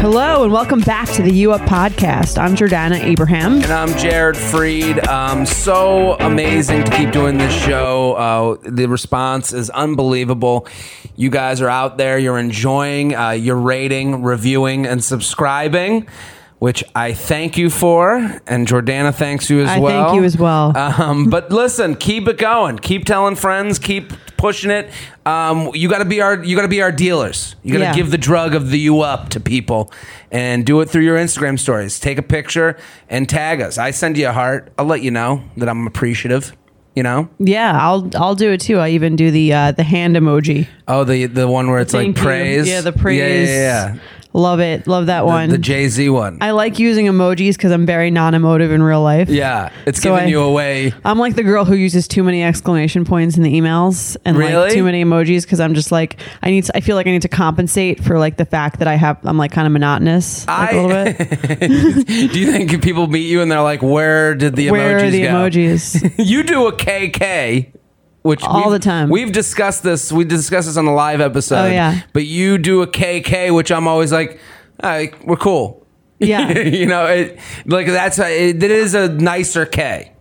Hello and welcome back to the U Up podcast. I'm Jordana Abraham. And I'm Jared Freid. Um, so amazing to keep doing this show. Uh, the response is unbelievable. You guys are out there. You're enjoying. Uh, you're rating, reviewing, and subscribing. Which I thank you for, and Jordana thanks you as I well. thank you as well. Um, but listen, keep it going. Keep telling friends. Keep pushing it. Um, you got to be our you got to be our dealers. You got to Yeah. give the drug of the you up to people, and do it through your Instagram stories. Take a picture and tag us. I send you a heart. I'll let you know that I'm appreciative. You know. Yeah, I'll I'll do it too. I even do the uh, the hand emoji. Oh, the the one where it's Thank like you. praise. Yeah, the praise. Yeah, yeah, yeah. Love it. Love that one. The, the Jay Z one. I like using emojis because I'm very non-emotive in real life. yeah, it's So giving I- you away. I'm like the girl who uses too many exclamation points in the emails and like too many emojis because I'm just like I need. To, I feel like I need to compensate for like the fact that I have. I'm like kind of monotonous like, a I- little bit. Do you think people meet you and they're like, "Where did the Where emojis are the go?" emojis? you do a KK, which All the time. We've discussed this. We discussed this on the live episode. Oh, yeah. But you do a KK, which I'm always like, "All right, we're cool. Yeah. you know, it, like that's a, it, it is a nicer K.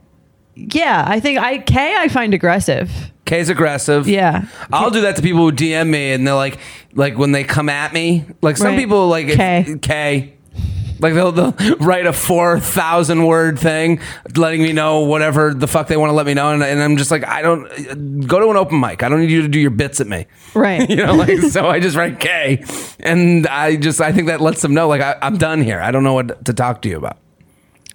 yeah, I think I K I find aggressive. K is aggressive. Yeah. I'll do that to people who DM me and they're like, like when they come at me, like some Right. people like K. K. Like they'll, they'll write a four thousand word thing, letting me know whatever the fuck they want to let me know, and, and I'm just like, I don't go to an open mic. I don't need you to do your bits at me, Right. you know. Like so, I just write K, and I just I think that lets them know like I, I'm done here. I don't know what to talk to you about.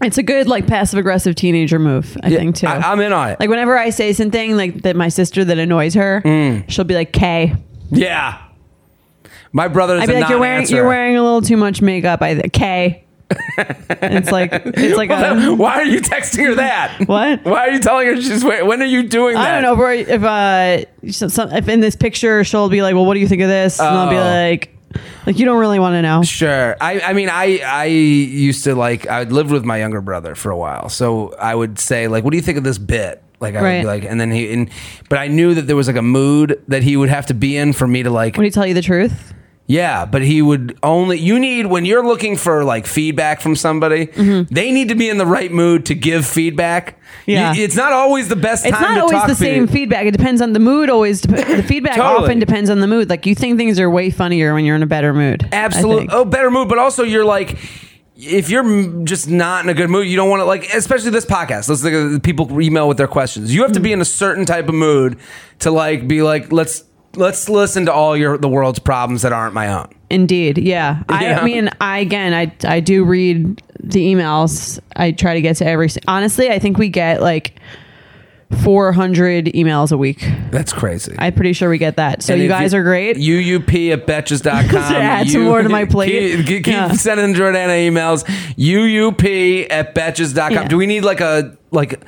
It's a good like passive aggressive teenager move. I think too. I, I'm in on it. like whenever I say something like that, my sister that annoys her, Mm. she'll be like K. yeah, my brother's I'd be like, you're wearing you're wearing a little too much makeup. I K. it's like it's like a Why are you texting her that? What? Why are you telling her she's wait? When are you doing that? I don't know if uh so- if in this picture she'll be like, well, what do you think of this? And I'll be Oh. like, like you don't really want to know. Sure. I, I mean, I, I used to like, I lived with my younger brother for a while. So I would say, like, what do you think of this bit? Like, I would be like, and then he, and, but I knew that there was like a mood that he would have to be in for me to like, When he tell you the truth, yeah, but he would only, you need, when you're looking for like feedback from somebody, they need to be in the right mood to give feedback. Mm-hmm. Yeah. You- it's not always the best it's not always the same you. feedback. It depends on the mood. Always the feedback Totally. often depends on the mood. Like you think things are way funnier when you're in a better mood. Absolutely. Oh, better mood, but also you're like, if you're just not in a good mood, you don't want to like, especially this podcast. Let's look at the people email with their questions. You have to be in a certain type of mood to like be like, let's let's listen to all your the world's problems that aren't my own. Indeed, yeah. I, Yeah. I mean, I again, I I do read the emails. I try to get to every. Honestly, I think we get like 400 emails a week. That's crazy. I'm pretty sure we get that. So And you guys are great. UUP at betches.com. To add some more to my plate. Keep, keep Yeah. sending Jordana emails. UUP at betches.com. Yeah. Do we need like a like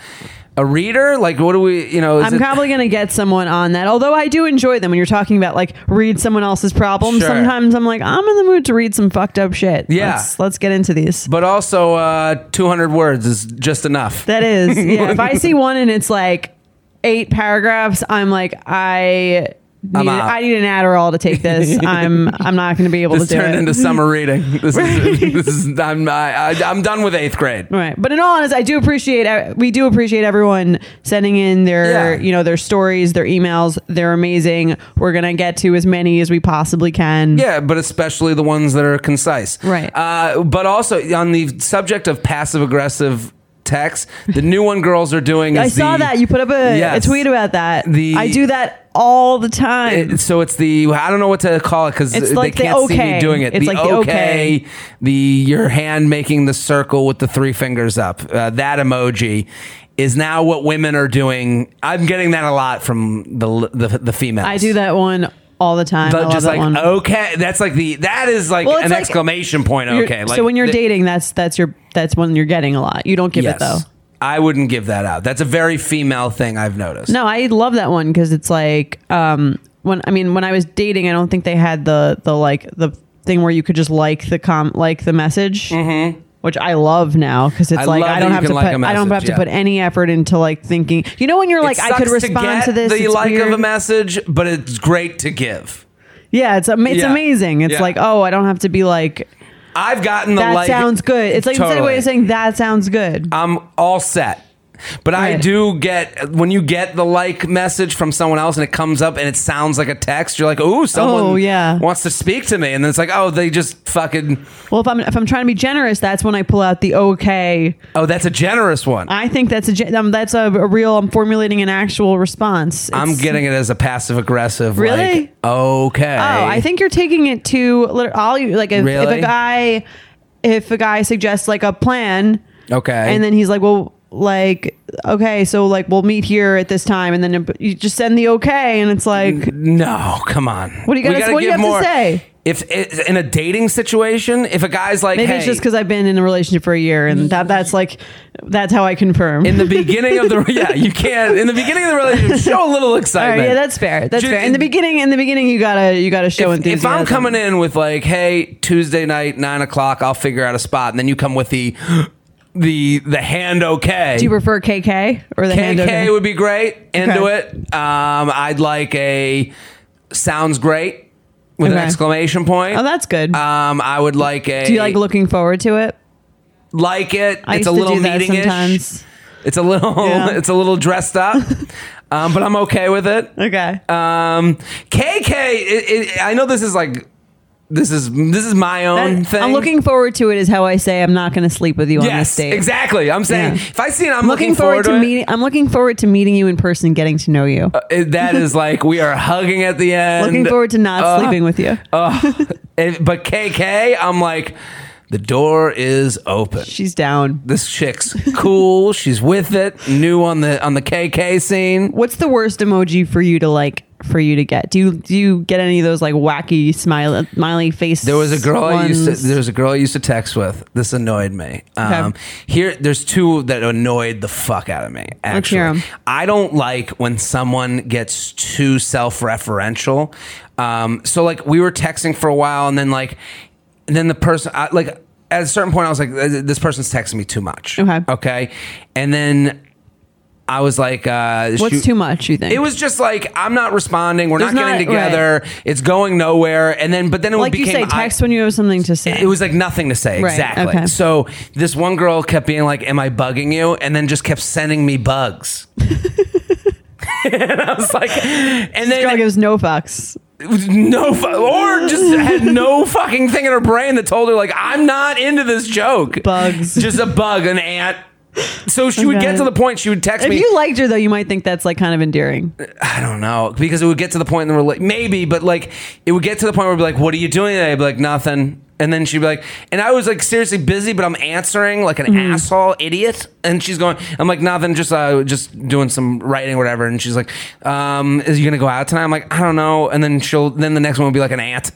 a reader? Like what do we you know? is I'm it- probably going to get someone on that. Although I do enjoy them when you're talking about like read someone else's problems. Sure. Sometimes I'm like, I'm in the mood to read some fucked up shit. Yeah. Let's, let's get into these. But also, uh, 200 words is just enough. That is. Yeah. if I see one and it's like eight paragraphs, I'm like, I need. I need an Adderall to take this. I'm I'm not going to be able this to do turned it. into summer reading. This is, this is I'm, I, I, I'm done with eighth grade. Right, but in all honesty, I do appreciate we do appreciate everyone sending in their Yeah. you know their stories, their emails. They're amazing. We're gonna get to as many as we possibly can. Yeah, but especially the ones that are concise. Right. Uh, but also on the subject of passive aggressive text, the new one girls are doing is I saw the- that you put up a, Yes. a tweet about that. The- I do that all the time. It- so it's the I don't know what to call it because It's they like can't see okay. me doing it. It's the like the okay, okay. the your hand making the circle with the three fingers up. Uh, that emoji is now what women are doing. I'm getting that a lot from the the, the females. I do that one all the time. But just that like one. okay, that's like the that is like Well, an like- exclamation point. Okay, like so when you're the- dating, that's that's your that's when you're getting a lot. You don't give it though. I wouldn't give that out. That's a very female thing I've noticed. No, I love that one because it's like um when I mean when I was dating, I don't think they had the the like the thing where you could just like the com like the message. Mm-hmm. Which I love now because it's I like I don't have to like put a I don't have message, to yeah. put any effort into like thinking. You know when you're like I could respond to, get this. The like of a message, but it's great to give. Yeah, it's it's Yeah. amazing. It's Yeah. like oh I don't have to be like I've gotten the that like. sounds good. It's like instead of Totally. way of saying that sounds good. I'm all set. But I do get when you get the like message from someone else and it comes up and it sounds like a text. You're like, "Ooh, someone Oh, yeah. wants to speak to me," and then it's like, "Oh, they just fucking Well, if I'm if I'm trying to be generous, that's when I pull out the okay. oh, that's a generous one." I think that's a gen- um, that's a, a real. I'm formulating an actual response. I'm It's- getting it as a passive aggressive. Really? Like, okay. Oh, I think you're taking it to lit- all you like. If, if Really? a guy, if a guy suggests like a plan, Okay. and then he's like, well. Like okay, so like we'll meet here at this time, and then you just send the okay, and it's like no, come on. What do you gotta- what do you have to say? If it, in a dating situation, if a guy's like, maybe hey, it's just because I've been in a relationship for a year, and that that's like that's how I confirm. in the beginning of the yeah, you can't in the beginning of the relationship show a little excitement. right, yeah, that's fair. That's Ju- fair. In the beginning, in the beginning, you gotta you gotta show if, enthusiasm. if I'm coming in with like, hey, Tuesday night, nine o'clock, I'll figure out a spot, and then you come with the the the hand okay. do you prefer KK or the hand okay? KK would be great. Into Okay. it. Um, I'd like a sounds great with an Okay. exclamation point. Oh, that's good. Um, I would like a do you like looking forward to it? like it. I it's used a to little do that meeting sometimes. It's a little Yeah. it's a little dressed up. um, but I'm okay with it. Okay. Um, KK, it, it, I know this is like this is this is my own That- thing. I'm looking forward to it. Is how I say I'm not going to sleep with you on this Yes, date. exactly. I'm saying Yeah. if I see it, I'm, I'm looking, forward, to it. meeting. I'm looking forward to meeting you in person, getting to know you. It- that is like we are hugging at the end. looking forward to not Uh, sleeping with you. And- but KK, I'm like, the door is open. She's down. This chick's cool. She's with it. New on the on the KK scene. What's the worst emoji for you to like? For you to get? Do you do you get any of those like wacky smile smiley face? There was a girl I used to. There was a girl I used to text with. This annoyed me. Um, here, there's two that annoyed the fuck out of me. Actually. I don't like when someone gets too self-referential. Um, so like we were texting for a while, and then like, and then the person I, like at a certain point, I was like, this person's texting me too much. Okay. Okay, and then. I was like, uh, What's shoot- too much? You think It was just like I'm not responding. We're There's not getting not- together. It's going nowhere. And then, but then it like you became say, I- text when you have something to say. it was like nothing to say Right, exactly. okay. So this one girl kept being like, "Am I bugging you?" And then just kept sending me bugs. and I was like, and This girl gives no fucks. No, fu- or just had no fucking thing in her brain that told her like, "I'm not into this joke." Bugs. just a bug, an ant. So she would Okay. get to the point. She would text me. If me. you liked her though, you might think that's like kind of endearing. I don't know because it would get to the point in the rela- maybe, but like it would get to the point where I'd be like, "What are you doing today?" I'd be like, "Nothing," and then she'd be like, and I was like seriously busy, but I'm answering like an Mm-hmm. asshole idiot, and she's going, "I'm like nothing, just uh, just doing some writing or whatever," and she's like, um, "Is you gonna go out tonight?" I'm like, "I don't know," and then she'll then the next one will be like an ant.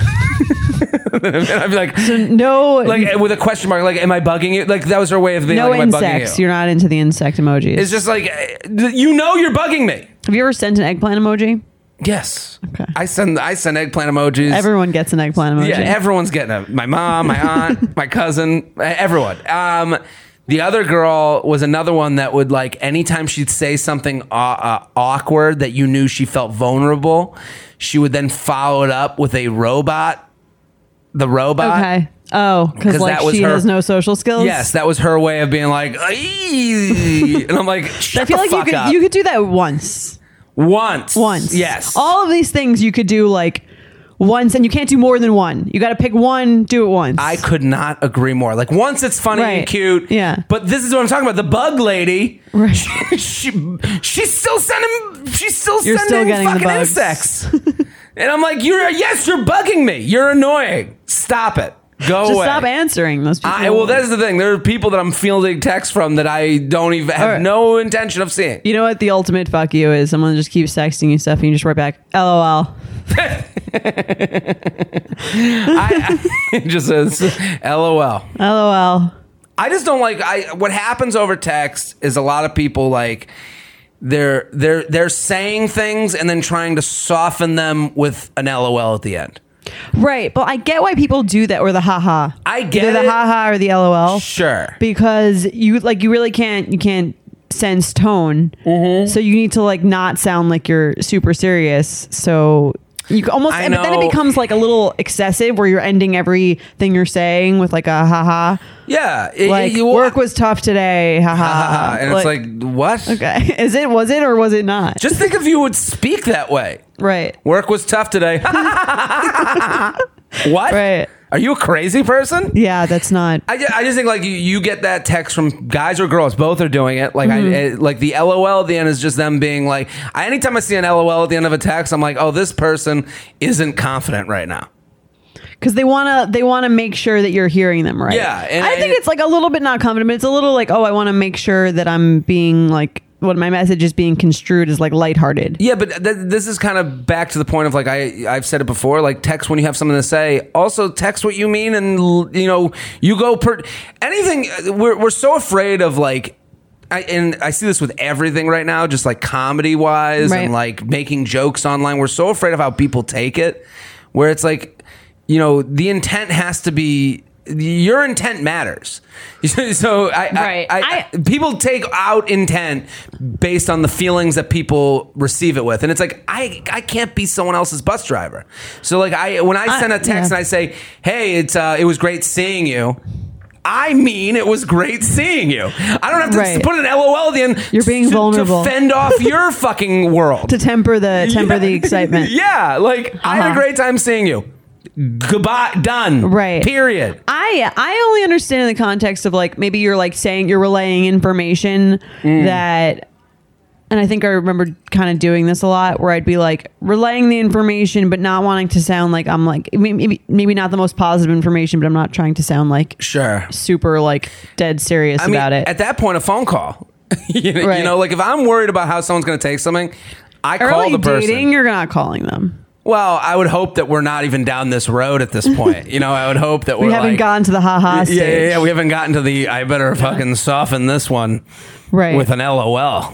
and I'd be like, so No, like with a question mark, like, "Am I bugging you?" Like that was her way of being no like, "Am I bugging insects. you?" You're not into the insect emojis. It's just like uh, you know you're bugging me. have you ever sent an eggplant emoji? Yes. Okay. I send I send eggplant emojis. Everyone gets an eggplant emoji. yeah, everyone's getting it. My mom, my aunt, my cousin, everyone. Um, the other girl was another one that would like anytime she'd say something uh, uh, awkward that you knew she felt vulnerable, she would then follow it up with a robot. The robot. okay. Oh, because like she her- has no social skills. Yes, that was her way of being like, and I'm like, shut I feel like you could up. you could do that once. Once, Once. yes. All of these things you could do like once, and you can't do more than one. You got to pick one. Do it once. I could not agree more. Like once it's funny and cute, Yeah. But this is what I'm talking about. The bug lady, Right. she, she she's still sending, she's still You're sending still getting the fucking bugs. insects. and I'm like, you're yes, you're bugging me. You're annoying. Stop it. Go Just away. stop answering those people. I, well, that's the thing. There are people that I'm fielding texts from that I don't even have Alright. no intention of seeing. you know what the ultimate fuck you is? Someone just keeps texting you stuff and you just write back, LOL. I, it just says LOL. LOL. I just don't like I what happens over text is a lot of people like they're they're they're saying things and then trying to soften them with an LOL at the end. Right, but I get why people do that or the haha. I get Either the haha or the LOL. Sure. because you like you really can't you can't sense tone Mm-hmm. so you need to like not sound like you're super serious so you almost I but then it becomes like a little excessive where you're ending everything you're saying with like a haha Yeah. it- like you- work was tough today haha Ah, and it's like what? okay is it was it or was it not Just think if you would speak that way. right Work was tough today. what? Right. Are you a crazy person? yeah that's not I just, I just think like you, you get that text from guys or girls, both are doing it. Like I it, like the LOL at the end is just them being like. I, anytime I see an LOL at the end of a text, I'm like, oh, this person isn't confident right now. because they want to they want to make sure that you're hearing them right Yeah, and- i think and- it's like a little bit not confident but it's a little like oh i want to make sure that i'm being like what my message is being construed as like lighthearted Yeah, but th- this is kind of back to the point of like I I've said it before. Like text when you have something to say. Also text what you mean, and you know you go per anything. We're we're so afraid of like. I, and I see this with everything right now, just like comedy wise Right. and like making jokes online. We're so afraid of how people take it, where it's like, you know, the intent has to be your intent matters. so I, Right. I, I, I people take out intent based on the feelings that people receive it with and it's like i i can't be someone else's bus driver so like i when i I- send a text yeah. and i say hey it's uh it was great seeing you I mean, it was great seeing you. I don't have to Right. put an LOL at the end. You're being to, vulnerable. to fend off your fucking world. to temper the temper the excitement yeah, like I had a Uh-huh. great time seeing you. Goodbye, done. Right. Period. I I only understand in the context of like maybe you're like saying you're relaying information Mm. that and I think I remember kind of doing this a lot where I'd be like relaying the information but not wanting to sound like I'm like maybe maybe not the most positive information but I'm not trying to sound like Sure. super like dead serious I mean, about it. at that point, a phone call. you, know- you know, like if I'm worried about how someone's going to take something, I call Early the person. dating, you're not calling them. Well, I would hope that we're not even down this road at this point. you know, I would hope that We we're haven't like, gotten to the haha yeah, stage. yeah, yeah, we haven't gotten to the. I better fucking soften this one Right. with an LOL.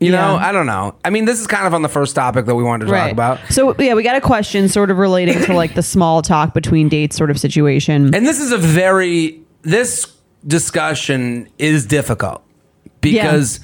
You Yeah. know, I don't know. I mean, this is kind of on the first topic that we wanted to talk about. So yeah, we got a question sort of relating to like the small talk between dates sort of situation. And this is a very this discussion is difficult because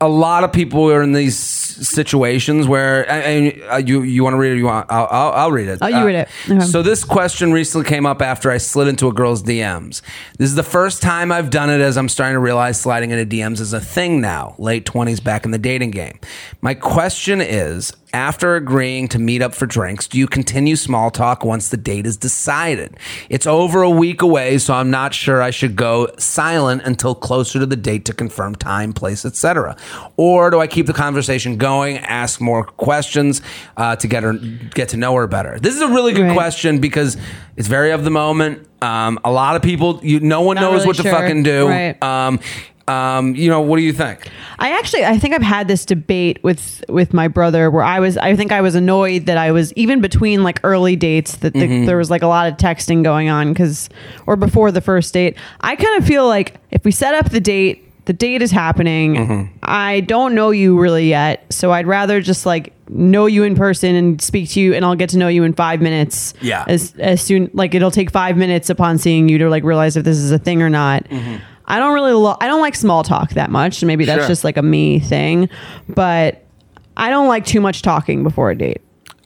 a lot of people are in these situations where and uh, you you want to read it? You want? I'll, I'll, I'll read it. Oh, you Uh, read it. Okay. So this question recently came up after I slid into a girl's DMs. This is the first time I've done it, as I'm starting to realize sliding into DMs is a thing now. Late twenties, back in the dating game. My question is. After agreeing to meet up for drinks, do you continue small talk once the date is decided? It's over a week away, so I'm not sure I should go silent until closer to the date to confirm time, place, etc. Or do I keep the conversation going, ask more questions uh, to get her get to know her better? This is a really good Right. question because it's very of the moment. Um, a lot of people, you, no one Not knows really what to fucking do. Right. Um, um, you know, what do you think? I actually I think I've had this debate with with my brother where I was I think I was annoyed that I was even between like early dates that the, Mm-hmm. there was like a lot of texting going on cuz or before the first date. I kind of feel like if we set up the date the date is happening. Mm-hmm. I don't know you really yet, so I'd rather just like know you in person and speak to you and I'll get to know you in 5 minutes. Yeah. As as soon like it'll take 5 minutes upon seeing you to like realize if this is a thing or not. I don't really lo- I don't like small talk that much. Maybe that's Sure. just like a me thing, but I don't like too much talking before a date.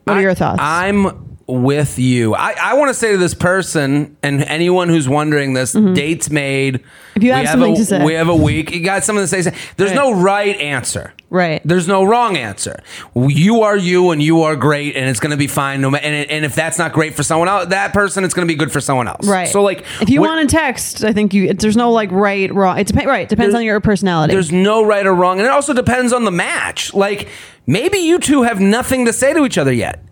What are your thoughts? I'm with you. I, I want to say to this person and anyone who's wondering this, dates made. Mm-hmm. If you have something a, to say. we have a week. You got something to say. say- There's no right answer. Right. There's no wrong answer. You are you, and you are great, and it's going to be fine. No matter. And, and if that's not great for someone else, that person, it's going to be good for someone else. right. So like, if you what- want to text, I think you there's no like right wrong. It depends. Right. Depends on your personality. There's no right or wrong, and it also depends on the match. Like maybe you two have nothing to say to each other yet.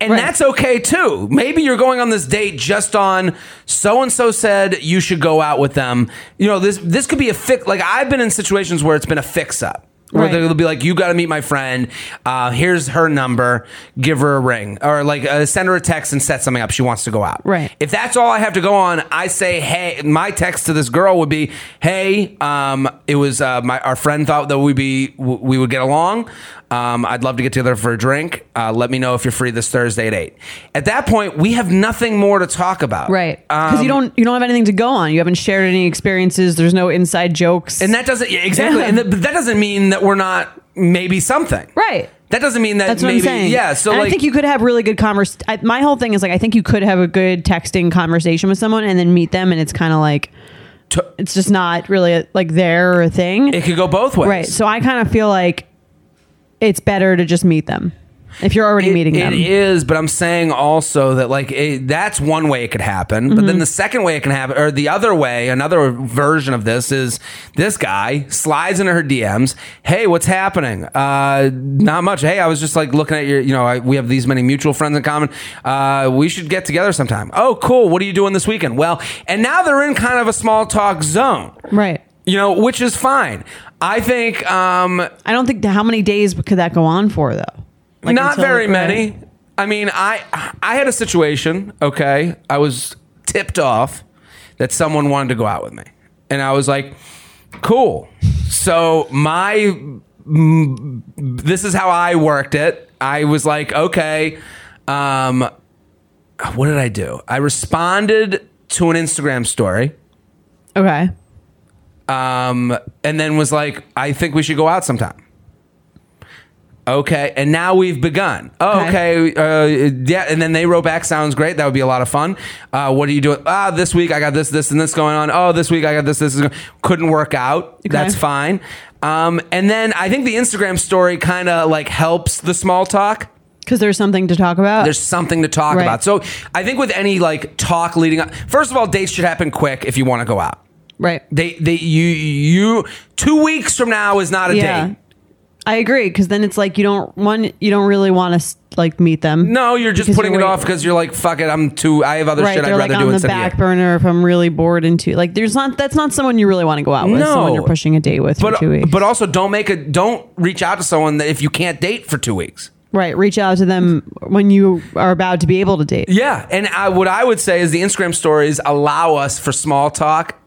And Right. that's okay too. Maybe you're going on this date just on so and so said you should go out with them. You know, this this could be a fix. Like I've been in situations where it's been a fix up. Where Right. they'll be like, "You got to meet my friend. Uh, here's her number. Give her a ring, or like uh, send her a text and set something up. She wants to go out. Right. If that's all I have to go on, I say, "Hey." My text to this girl would be, "Hey, um, it was uh, my our friend thought that we'd be w- we would get along. Um, I'd love to get together for a drink. Uh, let me know if you're free this Thursday at 8. At that point, we have nothing more to talk about. Right. Because Um, you don't you don't have anything to go on. You haven't shared any experiences. There's no inside jokes. And that doesn't yeah, exactly. And but that doesn't mean that we're not maybe something. right. That doesn't mean that That's what maybe I'm saying. yeah. So like I think you could have really good convers. I, my whole thing is like I think you could have a good texting conversation with someone and then meet them, and it's kind of like it's just not really a, like there or a thing. it could go both ways. right. So I kind of feel like it's better to just meet them if you're already It- meeting It them. is, but I'm saying also that like it, that's one way it could happen. But Mm-hmm. then the second way it can happen, or the other way, another version of this is this guy slides into her DMs. Hey, what's happening? Uh, not much. Hey, I was just like looking at your. You know, I, we have these many mutual friends in common. Uh, we should get together sometime. Oh, cool. What are you doing this weekend? Well, and now they're in kind of a small talk zone. right. You know, which is fine. I think. Um, I don't think how many days could that go on for though. Like, not very many. I mean, I I had a situation. Okay, I was tipped off that someone wanted to go out with me, and I was like, "Cool." So my mm, this is how I worked it. I was like, "Okay." Um, what did I do? I responded to an Instagram story, Okay. Um, and then was like, "I think we should go out sometime." Okay, and now we've begun. Oh, okay, Okay. uh, yeah, and then they wrote back. Sounds great. That would be a lot of fun. Uh, what are you doing? Ah, this week I got this, this, and this going on. Oh, this week I got this, this. Is going. Couldn't work out. That's fine. Um, and then I think the Instagram story kind of like helps the small talk Because there's something to talk about. there's something to talk Right. about. So I think with any like talk leading up, first of all, dates should happen quick if you want to go out. Right. They, they, you, you, two weeks from now is not a Yeah. date. I agree because then it's like you don't one you don't really want to like meet them. No, you're just putting you're it off because you're like, fuck it, I'm too. I have other right. shit I'd They're like rather do on the back burner if I'm really bored into like there's not that's not someone you really want to go out with. No. someone you're pushing a date with But for two weeks. but also don't make a don't reach out to someone that if you can't date for two weeks. right, reach out to them when you are about to be able to date. Yeah, and I, what I would say is the Instagram stories allow us for small talk.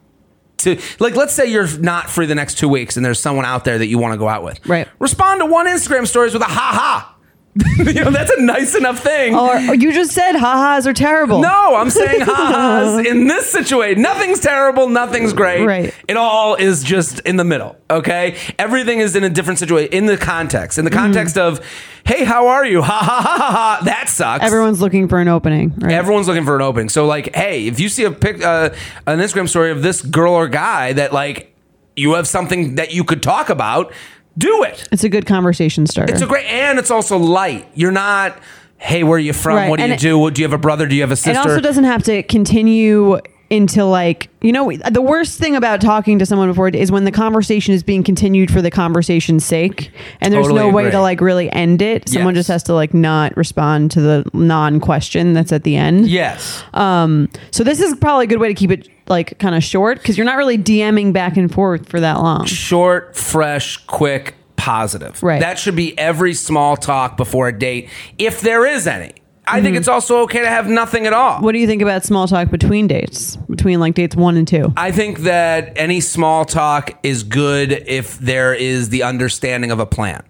To like, let's say you're not free the next two weeks, and there's someone out there that you want to go out with. Right. Respond to one Instagram stories with a ha ha. you know, that's a nice enough thing. Or, or you just said ha-has are terrible. No, I'm saying ha-has in this situation. Nothing's terrible, nothing's great. Right. It all is just in the middle, okay? Everything is in a different situation, in the context. In the context of, hey, how are you? Ha ha ha ha ha. That sucks. Everyone's looking for an opening. Right? Everyone's looking for an opening. So, like, hey, if you see a pic, uh, an Instagram story of this girl or guy that, like, you have something that you could talk about, do it. it's a good conversation starter. It's a great, and it's also light. You're not, hey, where are you from? Right, What do and you it- do? Do you have a brother? Do you have a sister? it also doesn't have to continue into like you know the worst thing about talking to someone before is when the conversation is being continued for the conversation's sake and there's Totally no way agree. to like really end it someone Yes. just has to like not respond to the non-question that's at the end yes. um so this is probably a good way to keep it like kind of short because you're not really dming back and forth for that long short, fresh, quick, positive. Right. That should be every small talk before a date, if there is any. I think it's also okay to have nothing at all. What do you think about small talk between dates between like dates one and two I think that any small talk is good if there is the understanding of a plan.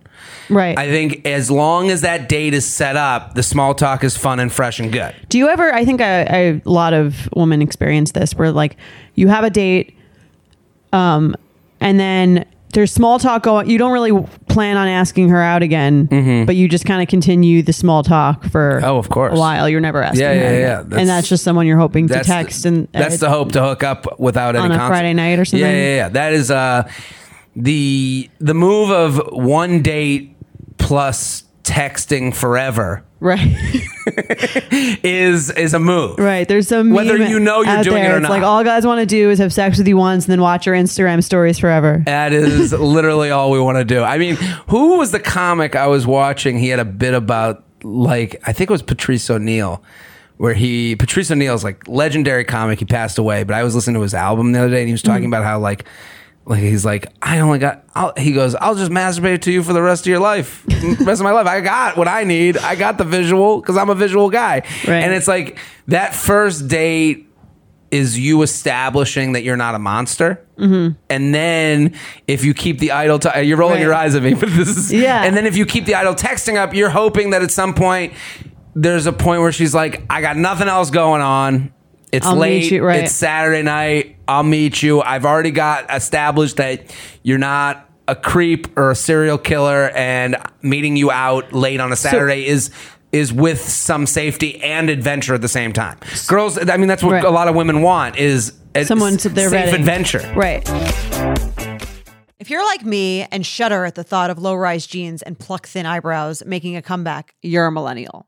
right I think as long as that date is set up, the small talk is fun and fresh and good. Do you ever? I think a, a lot of women experience this, where like you have a date, um, and then there's small talk going. You don't really plan on asking her out again, but you just kind of continue the small talk for Mm-hmm. Oh, of course. a while. You're never asking Yeah, her, yeah, again. yeah. That's- and that's just someone you're hoping to text the, and that's uh, the hope to hook up without any on a Friday night or something? Yeah, yeah, yeah. That is uh the the move of one date plus texting forever right, is is a move. right. There's some Whether you know you're doing it or it's not. like all guys want to do is have sex with you once and then watch your Instagram stories forever. That is literally all we want to do. I mean, who was the comic I was watching? He had a bit about like I think it was Patrice O'Neal, where he Patrice O'Neal's like legendary comic. He passed away, but I was listening to his album the other day, and he was talking mm. about how like. Like he's like, I only got. I'll, he goes, I'll just masturbate to you for the rest of your life, rest of my life. I got what I need. I got the visual because I'm a visual guy. Right. And it's like that first date is you establishing that you're not a monster, mm-hmm. and then if you keep the idle, t- you're rolling Right. your eyes at me, but this is Yeah. And then if you keep the idle texting up, you're hoping that at some point there's a point where she's like, I got nothing else going on. It's I'll meet late. you, right. It's Saturday night. I'll meet you. I've already got established that you're not a creep or a serial killer, and meeting you out late on a Saturday is is with some safety and adventure at the same time. Girls, I mean, that's what Right. a lot of women want is Someone to their safe vetting. adventure. Right. If you're like me and shudder at the thought of low rise jeans and pluck thin eyebrows making a comeback, you're a millennial.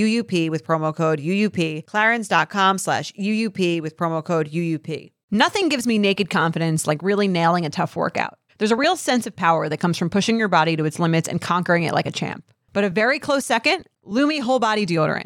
with promo code UUP, clarins.com slash UUP with promo code UUP. Nothing gives me naked confidence like really nailing a tough workout. There's a real sense of power that comes from pushing your body to its limits and conquering it like a champ. But a very close second, Lume Whole Body Deodorant.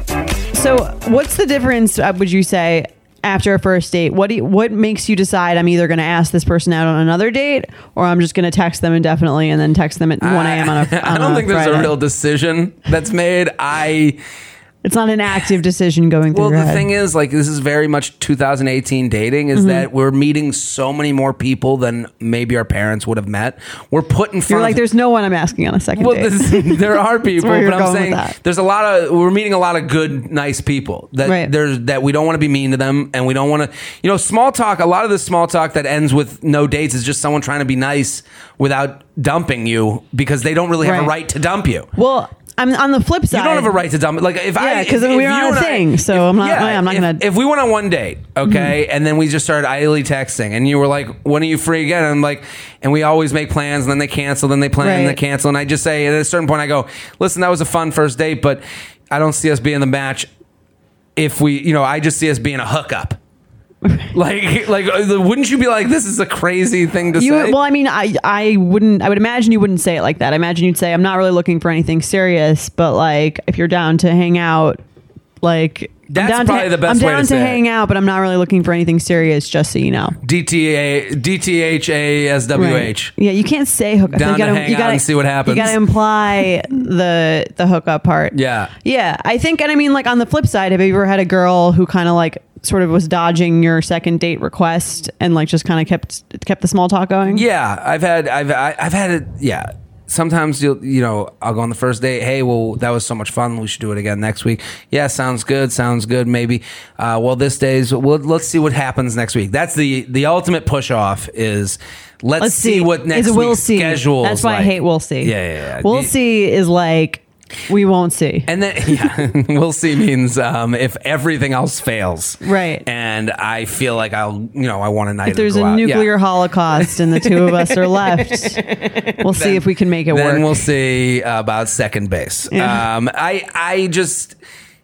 So, what's the difference? Uh, would you say after a first date? What do you, what makes you decide I'm either going to ask this person out on another date, or I'm just going to text them indefinitely and then text them at 1 a.m. on a on I don't a think there's Friday? a real decision that's made. I It's not an active decision going through well, the thing is, like, this is very much 2018 dating. Mm-hmm. Is that we're meeting so many more people than maybe our parents would have met. We're put in front. You're of like, there's no one I'm asking on a second Well, date. this, there are people, but I'm saying there's a lot of we're meeting a lot of good, nice people that Right. there's that we don't want to be mean to them, and we don't want to, you know, small talk. A lot of this small talk that ends with no dates is just someone trying to be nice without dumping you because they don't really have a Right. right to dump you. well, I'm on the flip side. You don't have a right to dump. Like if I, Yeah, 'cause if- then we were on a thing, so I'm not- Yeah, I'm not if- gonna- Mm-hmm. If we went on one date, okay, and then we just started idly texting, and you were like, "When are you free again?" And I'm like, and we always make plans, and then they cancel, then they plan, and they Right. cancel, and I just say at a certain point, I go, "Listen, that was a fun first date, but I don't see us being the match. If we, you know, I just see us being a hookup." like, like, uh, wouldn't you be like, "This is a crazy thing to You, say"? well, I mean, I I wouldn't. I would imagine you wouldn't say it like that. I imagine you'd say, "I'm not really looking for anything serious, but like if you're down to hang out, like That's down probably to, the best I'm way down to to, say it. hang out, but I'm not really looking for anything serious. Just so you know. DTA DTHASWH. Yeah, you can't say hookup. Down you gotta, to hang you out gotta, and see what happens. You got to imply the the hookup part. Yeah. Yeah, I think, and I mean, like on the flip side, have you ever had a girl who kind of like sort of was dodging your second date request and like just kind of kept kept the small talk going? Yeah, I've had I've I- I've had it. Yeah, sometimes you'll you know I'll go on the first date. Hey, well that was so much fun. We should do it again next week. Yeah, sounds good. Sounds good. Maybe. Uh, well, this day's. Well, let's see what happens next week. That's the the ultimate push off is. Let's, Let's see, what next is we'll see. schedule. That's why like. I hate we'll see. Yeah, yeah, yeah. We'll You- see is like we won't see. And then, yeah, we'll see means um, if everything else fails, Right. And I feel like I'll, you know, I want a night. If there's a out. Yeah. nuclear holocaust and the two of us are left, we'll see if we can make it then work. we'll see about second base. Yeah. Um, I I just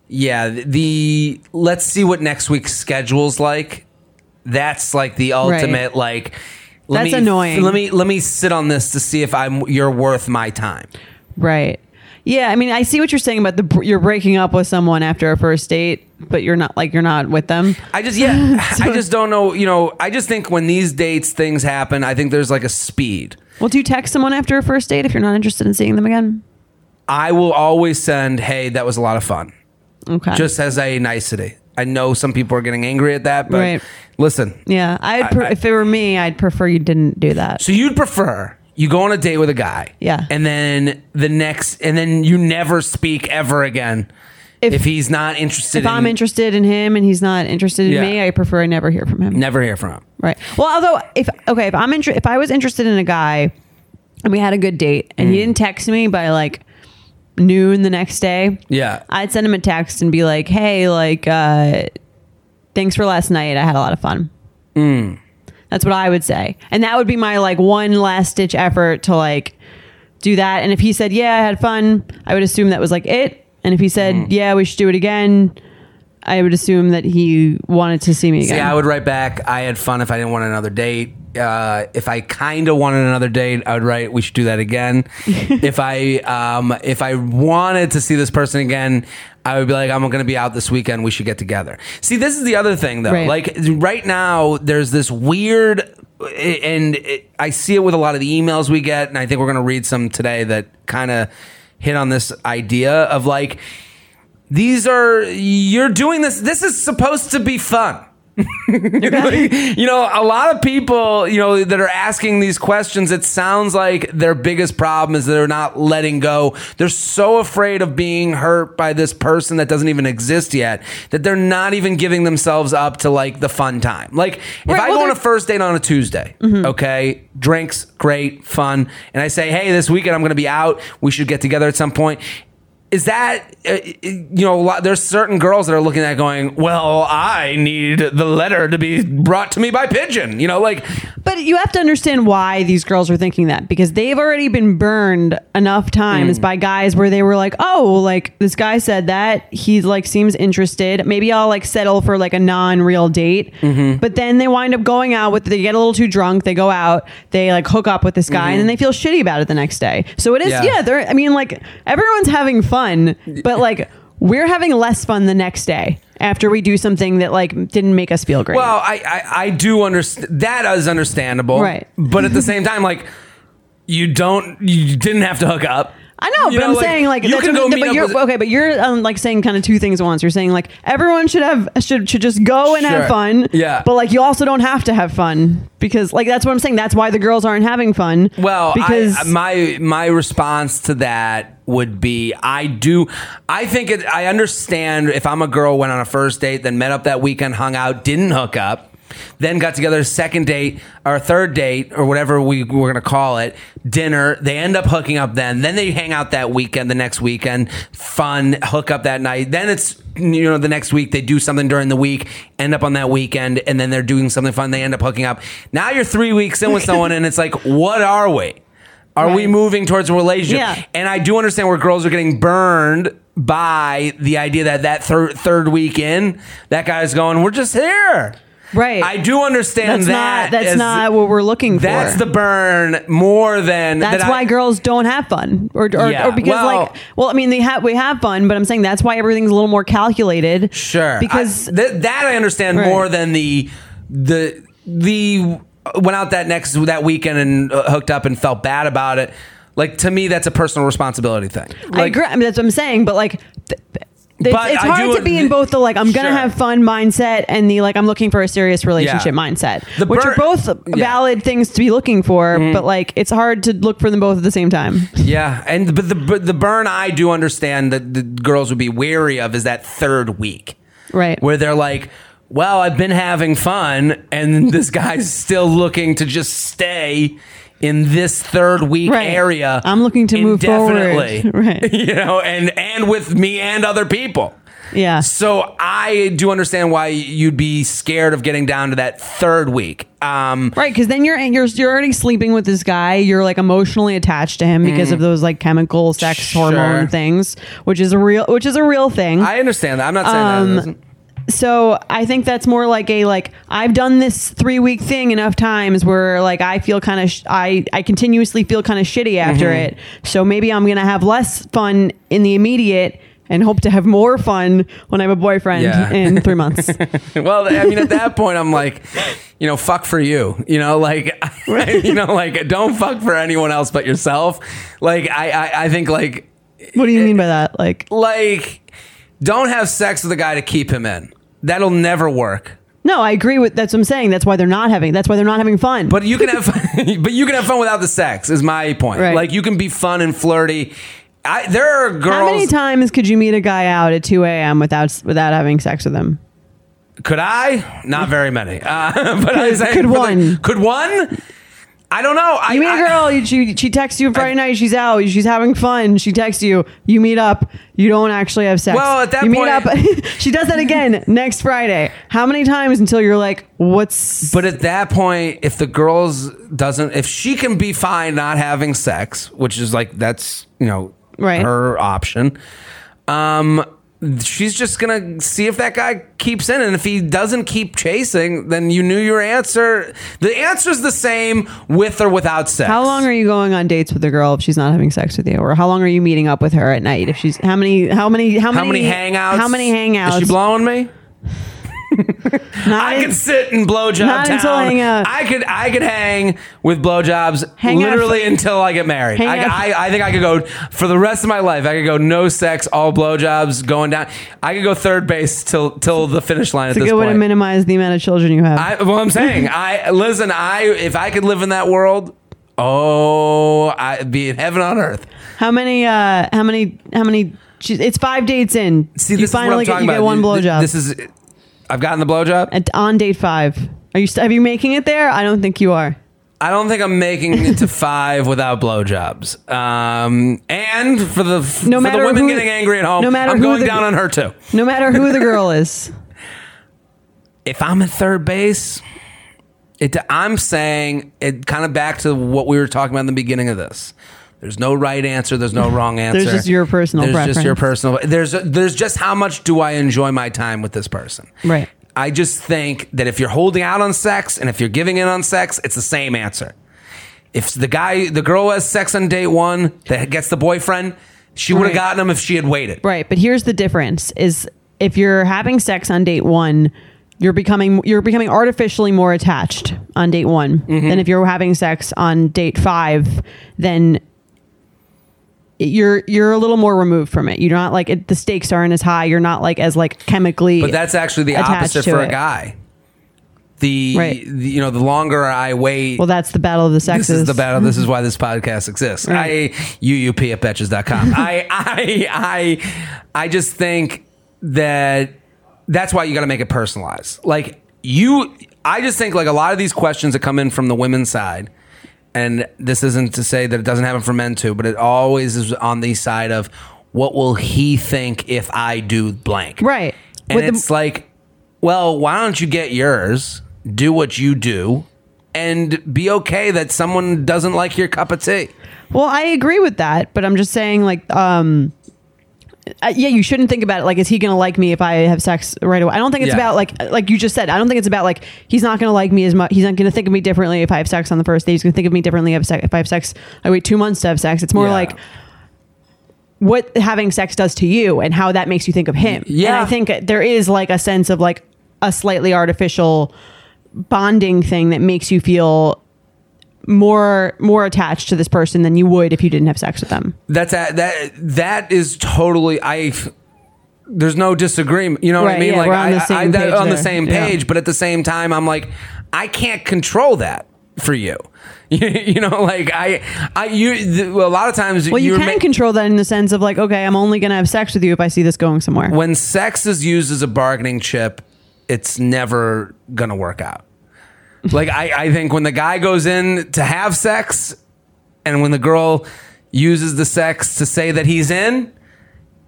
yeah the let's see what next week's schedule's like. That's like the ultimate like. Let That's me, annoying. Let me let me sit on this to see if I'm you're worth my time. Right. Yeah, I mean, I see what you're saying about the you're breaking up with someone after a first date, but you're not like you're not with them. I just yeah I just don't know you know I just think when these dates things happen I think there's like a speed. Well, do you text someone after a first date if you're not interested in seeing them again? I will always send hey that was a lot of fun Okay. just as a nicety. I know some people are getting angry at that, but Right. listen, yeah, I'd pre- I- if it were me, I'd prefer you didn't do that. So you'd prefer you go on a date with a guy, Yeah. and then the next, and then you never speak ever again if, If- he's not interested. If in, I'm interested in him and he's not interested in Yeah. me, I prefer I never hear from him. never hear from him. Right. Well, although if okay, if I'm inter- if I was interested in a guy and we had a good date and Mm. he didn't text me by like noon the next day, Yeah, I'd send him a text and be like, "Hey, like, uh, thanks for last night. I had a lot of fun." Mm. That's what I would say, and that would be my like one last ditch effort to like do that. And if he said, "Yeah, I had fun," I would assume that was like it. And if he said, Mm. "Yeah, we should do it again," I would assume that he wanted to see me again. See, I would write back. I had fun. If I didn't want another date, uh, if I kind of wanted another date, I would write. We should do that again. if I um, if I wanted to see this person again, I would be like, I'm going to be out this weekend. We should get together. See, this is the other thing though. Right. Like right now, there's this weird, and it, I see it with a lot of the emails we get, and I think we're going to read some today that kind of hit on this idea of like these are you're doing this this is supposed to be fun you know a lot of people you know that are asking these questions it sounds like their biggest problem is they're not letting go. They're so afraid of being hurt by this person that doesn't even exist yet that they're not even giving themselves up to like the fun time. Like if Right, i well, go on a first date on a tuesday mm-hmm. okay drinks great fun and i say hey this weekend i'm going to be out. We should get together at some point is that uh, you know there's certain girls that are looking at going well i need the letter to be brought to me by pigeon you know like But you have to understand why these girls are thinking that because they've already been burned enough Mm. times by guys where they were like, "Oh, like this guy said that he like seems interested. Maybe I'll like settle for like a non-real date." Mm-hmm. But then they wind up going out with they get a little too drunk, they go out, they like hook up with this guy and then they feel shitty about it the next day. So it is Mm-hmm. Yeah. yeah, they're I mean like everyone's having fun, but like we're having less fun the next day after we do something that like didn't make us feel great. well i i, I do understand that is understandable Right. but at the same time like you don't you didn't have to hook up I know, You but I'm saying like you can go but up you're with- okay, but you're um, like saying kind of two things at once. You're saying like everyone should have should should just go and have fun. Yeah. But like you also don't have to have fun because like that's what I'm saying. That's why the girls aren't having fun. Well, because I, my my response to that would be I do I think it I understand if I'm a girl went on a first date then met up that weekend hung out didn't hook up then got together second date or third date or whatever we were going to call it dinner. They end up hooking up then. Then they hang out that weekend the next weekend. Fun hook up that night. Then it's you know the next week they do something during the week end up on that weekend and then they're doing something fun. They end up hooking up. Now you're three weeks in with someone and it's like what are we? Are we moving towards a relationship? Yeah. And I do understand where girls are getting burned by the idea that that third third week in, that guy's going, "We're just here." Right. I do understand That's that. not that's as- not what we're looking for. That's the burn more than That's that why I- girls don't have fun, or or, Yeah, or because well- like, well, I mean, they have we have fun, but I'm saying that's why everything's a little more calculated. Sure. because I- th- that I understand Right. more than the the the went out that next that weekend and uh, hooked up and felt bad about it. Like to me, that's a personal responsibility thing. I Like, agree. I mean, that's what I'm saying, but like. th- It's, But it's hard do- to be in both the like I'm gonna Sure. have fun mindset and the like I'm looking for a serious relationship mindset, The which burn- are both Yeah. Mm-hmm. valid things to be looking for. But like it's hard to look for them both at the same time. Yeah, and but the but the burn I do understand that the girls would be wary of is that third week. Right. where they're like, "Well, I've been having fun, and this guy's still looking to just stay in this third week Right. area. I'm looking to move forward. Right. You know, and and with me and other people. Yeah. So I do understand why you'd be scared of getting down to that third week. Um, Right, because then you're you're you're already sleeping with this guy. You're like emotionally attached to him because of those like chemical sex Mm. Sure. hormone things, which is a real which is a real thing. I understand that. I'm not saying Um, that. So I think that's more like a like I've done this three week thing enough times where like I feel kind of sh- I I continuously feel kind of shitty after Mm-hmm. it. So maybe I'm gonna have less fun in the immediate and hope to have more fun when I have a boyfriend Yeah. in three months. Well, I mean, at that point, I'm like, you know, fuck for you. You know, like, you know, like, don't fuck for anyone else but yourself. Like, I, I, I think, like, what do you mean by that? Like like, don't have sex with a guy to keep him in. That'll never work. no, I agree with that's what I'm saying. That's why they're not having. That's why they're not having fun. But you can have, fun, but you can have fun without the sex. Is my point. Right. Like, you can be fun and flirty. I, there are girls. How many times could you meet a guy out at 2 a.m. without without having sex with him? Could I? Not very many. Uh, but I Could- say, could for the- one. could one? I don't know. I You meet a I- girl, you- she she texts you Friday night, she's out, she's having fun, she texts you, you meet up, you don't actually have sex. Well, at that you point- meet up, she does that again next Friday. How many times until you're like, what's But at that point, if the girls doesn't, if she can be fine not having sex, which is like that's you know Right. her option, um, she's just gonna see if that guy keeps in, and if he doesn't keep chasing, then you knew your answer. The answer's the same with or without sex. how long are you going on dates with a girl if she's not having sex with you, or how long are you meeting up with her at night? If she's how many how many how many, How many many hangouts? How many hangouts? Is she blowing me? I in- could sit in blowjob town. until hang out. I could I could hang with blowjobs Hang literally for- until I get married. I, I, I think I could go for the rest of my life. I could go no sex, all blowjobs, going down. I could go third base till till the finish line it's at a this good way to minimize the amount of children you have. I, well, I'm saying, I listen. I if I could live in that world, oh, I'd be in heaven on earth. how many uh how many how many it's five dates in. See, you this finally is what I'm get you get one blowjob. This is, I've gotten the blowjob. At, on date five. Are you st- have you making it there? I don't think you are. I don't think I'm making it to five without blowjobs. Um, and for the No for the matter women who- getting angry at home, no matter I'm going the- down on her too. No matter who the girl is. If I'm at third base, it, I'm saying it kind of back to what we were talking about in the beginning of this. There's no right answer. There's no wrong answer. There's just your personal There's just your personal. There's there's just how much do I enjoy my time with this person. Right. I just think that if you're holding out on sex and if you're giving in on sex, it's the same answer. If the guy, the girl has sex on date one that gets the boyfriend, she would have Right. gotten him if she had waited. Right, but here's the difference is if you're having sex on date 1, you're becoming you're becoming artificially more attached on date one Mm-hmm. than if you're having sex on date five. Then you're you're a little more removed from it. You're not like it, the stakes aren't as high. You're not like as like chemically. But that's actually the opposite for a guy. The, Right. the- you know the longer I wait, Well, that's the battle of the sexes. this is the battle. This is mm-hmm. why this podcast exists. Right. I UUP at betches.com. I I I I just think that that's why you got to make it personalized. Like you, I just think like a lot of these questions that come in from the women's side, and this isn't to say that it doesn't happen for men too, but it always is on the side of what will he think if I do blank, Right. And With the- it's like, well, why don't you get yours? Do what you do. And be okay that someone doesn't like your cup of tea. Well, I agree with that, but I'm just saying, like, um, uh, yeah, you shouldn't think about it like, is he going to like me if I have sex right away? I don't think it's Yeah. about like, like you just said. I don't think it's about like he's not going to like me as much. He's not going to think of me differently if I have sex on the first date. He's going to think of me differently if, se- if I have sex. I wait two months to have sex. It's more Yeah. like what having sex does to you and how that makes you think of him. Yeah. and I think there is like a sense of like a slightly artificial bonding thing that makes you feel more more attached to this person than you would if you didn't have sex with them. That's a, that that is totally I. There's no disagreement. You know what I mean? yeah, like on I, the I- same that- on the same Yeah. page, but at the same time, I'm like, I can't control that for you. you know, like I, I, you. Well, a lot of times, Well, you can ma- control that in the sense of like, okay, I'm only going to have sex with you if I see this going somewhere. when sex is used as a bargaining chip, it's never gonna work out. like I, I think when the guy goes in to have sex, and when the girl uses the sex to say that he's in,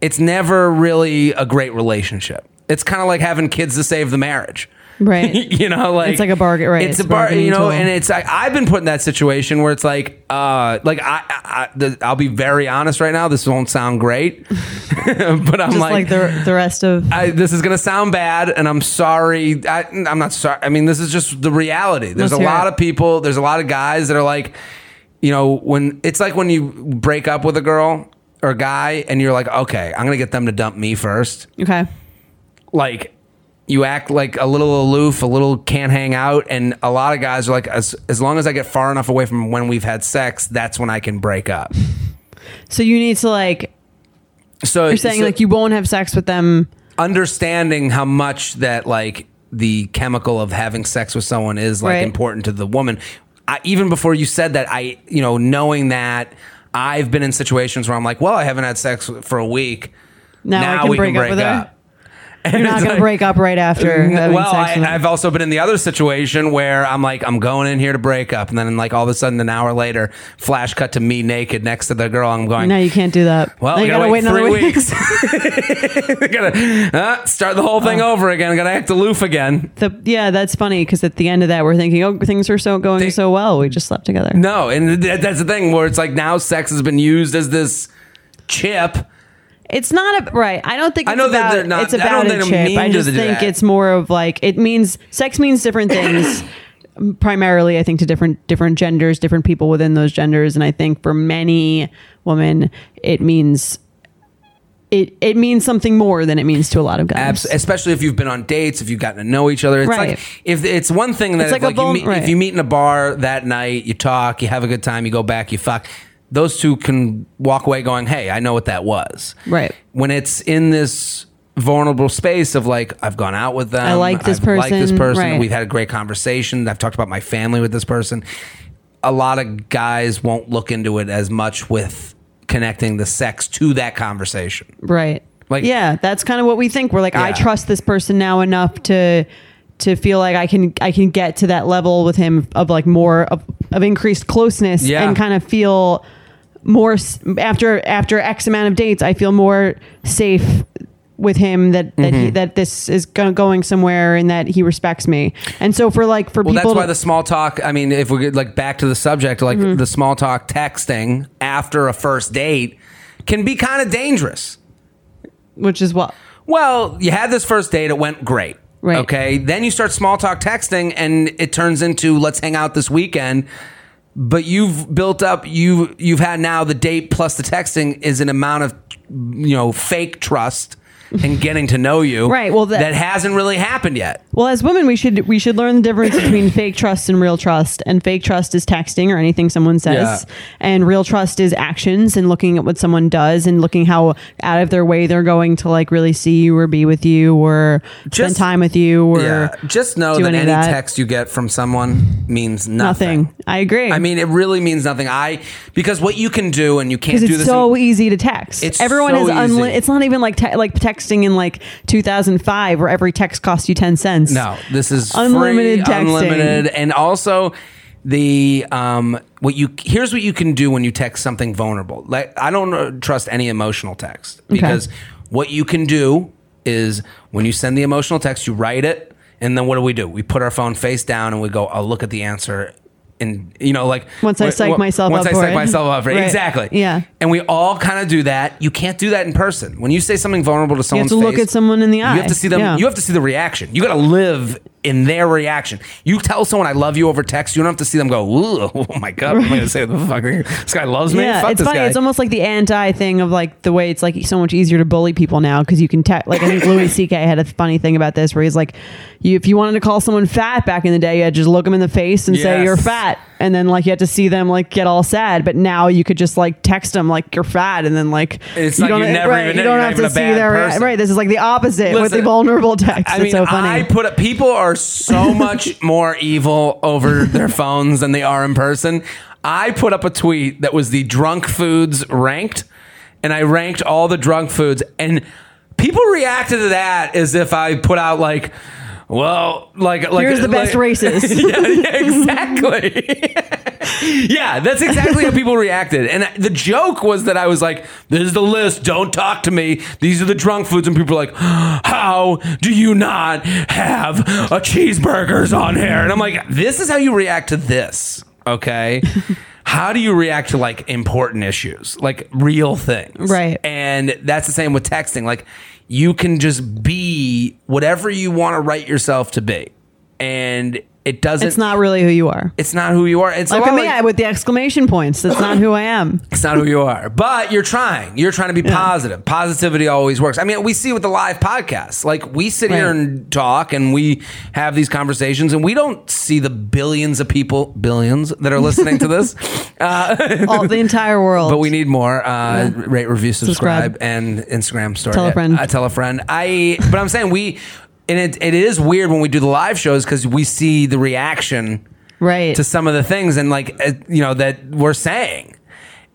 it's never really a great relationship. It's kind of like having kids to save the marriage. Right. you know, like It's like a bargain- right, It's, it's a bargain, bar, you know, tool. and it's like I've been put in that situation where it's like, uh, like I, I, the, I'll be very honest right now. This won't sound great, but I'm Just like, like, the the rest of I, this is going to sound bad, and I'm sorry. I, I'm not sorry. I mean, this is just the reality. There's Let's a lot it. of people. There's a lot of guys that are like, you know, when it's like when you break up with a girl or a guy, and you're like, okay, I'm going to get them to dump me first. okay. Like, you act like a little aloof, a little can't hang out, and a lot of guys are like, as as long as I get far enough away from when we've had sex, that's when I can break up. So you need to like So you're saying so- like you won't have sex with them. understanding how much that like the chemical of having sex with someone is like Right. important to the woman. I, even before you said that, I you know knowing that I've been in situations where I'm like, well, I haven't had sex for a week. Now I can we break can up break her? up. You're not going like- to break up right after well, sex with I, I've also been in the other situation where I'm like, I'm going in here to break up, and then like all of a sudden, an hour later, flash cut to me naked next to the girl. I'm going, no, you can't do that. well, you gotta, wait, another three week. weeks. gotta uh, start the whole thing over again. Gotta act aloof again. The, yeah, that's funny because at the end of that, we're thinking, oh, things are so going They- so well. We just slept together. No, and that, that's the thing where it's like now sex has been used as this chip. It's not a right. I don't think I it's know that about, they're not- It's I don't about think a they're chip. I to just do think that. it's more of like it means sex means different things. primarily, I think to different different genders, different people within those genders, and I think for many women, it means it it means something more than it means to a lot of guys. Abs- especially if you've been on dates, if you've gotten to know each other. It's Right. like if it's one thing that It's if, like a like you vul- meet, right. if you meet in a bar that night, you talk, you have a good time, you go back, you fuck. Those two can walk away going, "Hey, I know what that was." Right. When it's in this vulnerable space of like, I've gone out with them, I like this person. I've liked this person, person, right. we've had a great conversation. I've talked about my family with this person. A lot of guys won't look into it as much with connecting the sex to that conversation. Right. Like- yeah, that's kind of what we think. We're like, I trust this person now enough to to feel like I can I can get to that level with him of like more of, of increased closeness Yeah. and kind of feel more after after X amount of dates. I feel more safe with him that that Mm-hmm. he that this is go- going somewhere and that he respects me. And so for like for Well, people that's why to- the small talk. I mean, if we get like back to the subject, like Mm-hmm. the small talk texting after a first date can be kind of dangerous. which is what Well, you had this first date, it went great. Right. Okay. Then you start small talk texting and it turns into let's hang out this weekend. But you've built up you you've had now the date plus the texting is an amount of you know fake trust and getting to know you. Right, well, that- that hasn't really happened yet. Well, as women, we should we should learn the difference between fake trust and real trust. And fake trust is texting or anything someone says, Yeah. and real trust is actions and looking at what someone does and looking how out of their way they're going to like really see you or be with you or spend time with you or Yeah. Just know that any that. text you get from someone means nothing. nothing. I agree. I mean, it really means nothing. I because what you can do and you can't do it's this. so in- easy to text. It's Everyone so is unli- easy. It's not even like te- like texting in like 2005 where every text cost you 10 cents. no, this is Unlimited free, texting. unlimited, and also the um what you here's what you can do when you text something vulnerable. Like I don't uh, trust any emotional text because what you can do is when you send the emotional text, you write it, and then what do we do? We put our phone face down and we go, "I'll look at the answer." And you know, like Once I psych wh- myself once up I psych it. myself up for it. Right. Exactly. Yeah. And we all kind of do that. You can't do that in person. When you say something vulnerable to someone, You have to look at someone in the eye. you have to see them. Yeah. You have to see the reaction. You got to live in their reaction. You tell someone I love you over text. You don't have to see them go, Ooh, "Oh my god, what am I going to say? The fucker, this guy loves me." Yeah, Fuck it's this funny. guy. It's almost like the anti thing of like the way it's like so much easier to bully people now because you can text. like I think Louis C.K. had a funny thing about this where he's like, you if you wanted to call someone fat back in the day, you had to just look them in the face and say Yes. you're fat, and then like you had to see them like get all sad. But now you could just like text them like you're fat, and then like It's you like don't you never right, even you don't have to see their person. right. This is like the opposite with the vulnerable text. I it's mean, so funny. I put up, people are so much more evil over their phones than they are in person. I put up a tweet that was the drunk foods ranked, and I ranked all the drunk foods, and people reacted to that as if I put out like, well, like like Here's the best like- races. yeah, yeah, exactly. yeah, that's exactly how people reacted. And the joke was that I was like, "This is the list. Don't talk to me. These are the drunk foods." And people were like, "How do you not have a cheeseburgers on here?" And I'm like, "This is how you react to this." Okay. How do you react to like important issues, like real things? Right. And that's the same with texting. Like you can just be whatever you want to write yourself to be. And it doesn't it's not really who you are. it's not who you are. It's Like for me, like- with the exclamation points, that's not who I am. it's not who you are, but you're trying. You're trying to be positive. Positivity always works. I mean, we see with the live podcasts. Like we sit here and talk, and we have these conversations, and we don't see the billions of people, billions that are listening to this. Uh, All the entire world. but we need more. Uh, Rate, review, subscribe, Subscribe. and Instagram story. Tell a friend. Uh, tell a friend. I. But I'm saying we. And it, it is weird when we do the live shows because we see the reaction right. to some of the things and like uh, you know that we're saying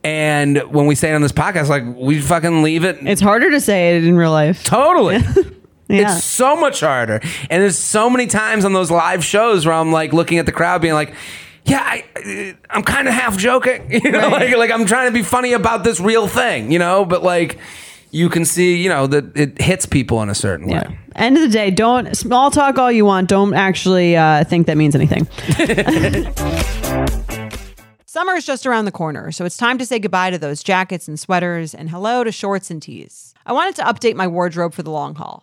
and when we say it on this podcast like we fucking leave it it's harder to say it in real life. totally Yeah. it's so much harder and there's so many times on those live shows where i'm like looking at the crowd being like yeah, I, I'm kind of half joking, you know, Right. like like I'm trying to be funny about this real thing, you know, but like you can see, you know, that it hits people in a certain Yeah. way. End of the day, don't small talk all you want. Don't actually uh, think that means anything. Summer is just around the corner, so it's time to say goodbye to those jackets and sweaters and hello to shorts and tees. I wanted to update my wardrobe for the long haul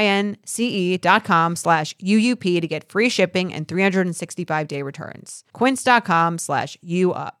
Q-U-I-N-C-E dot com slash UUP to get free shipping and 365 day returns. Quince.com slash UUP.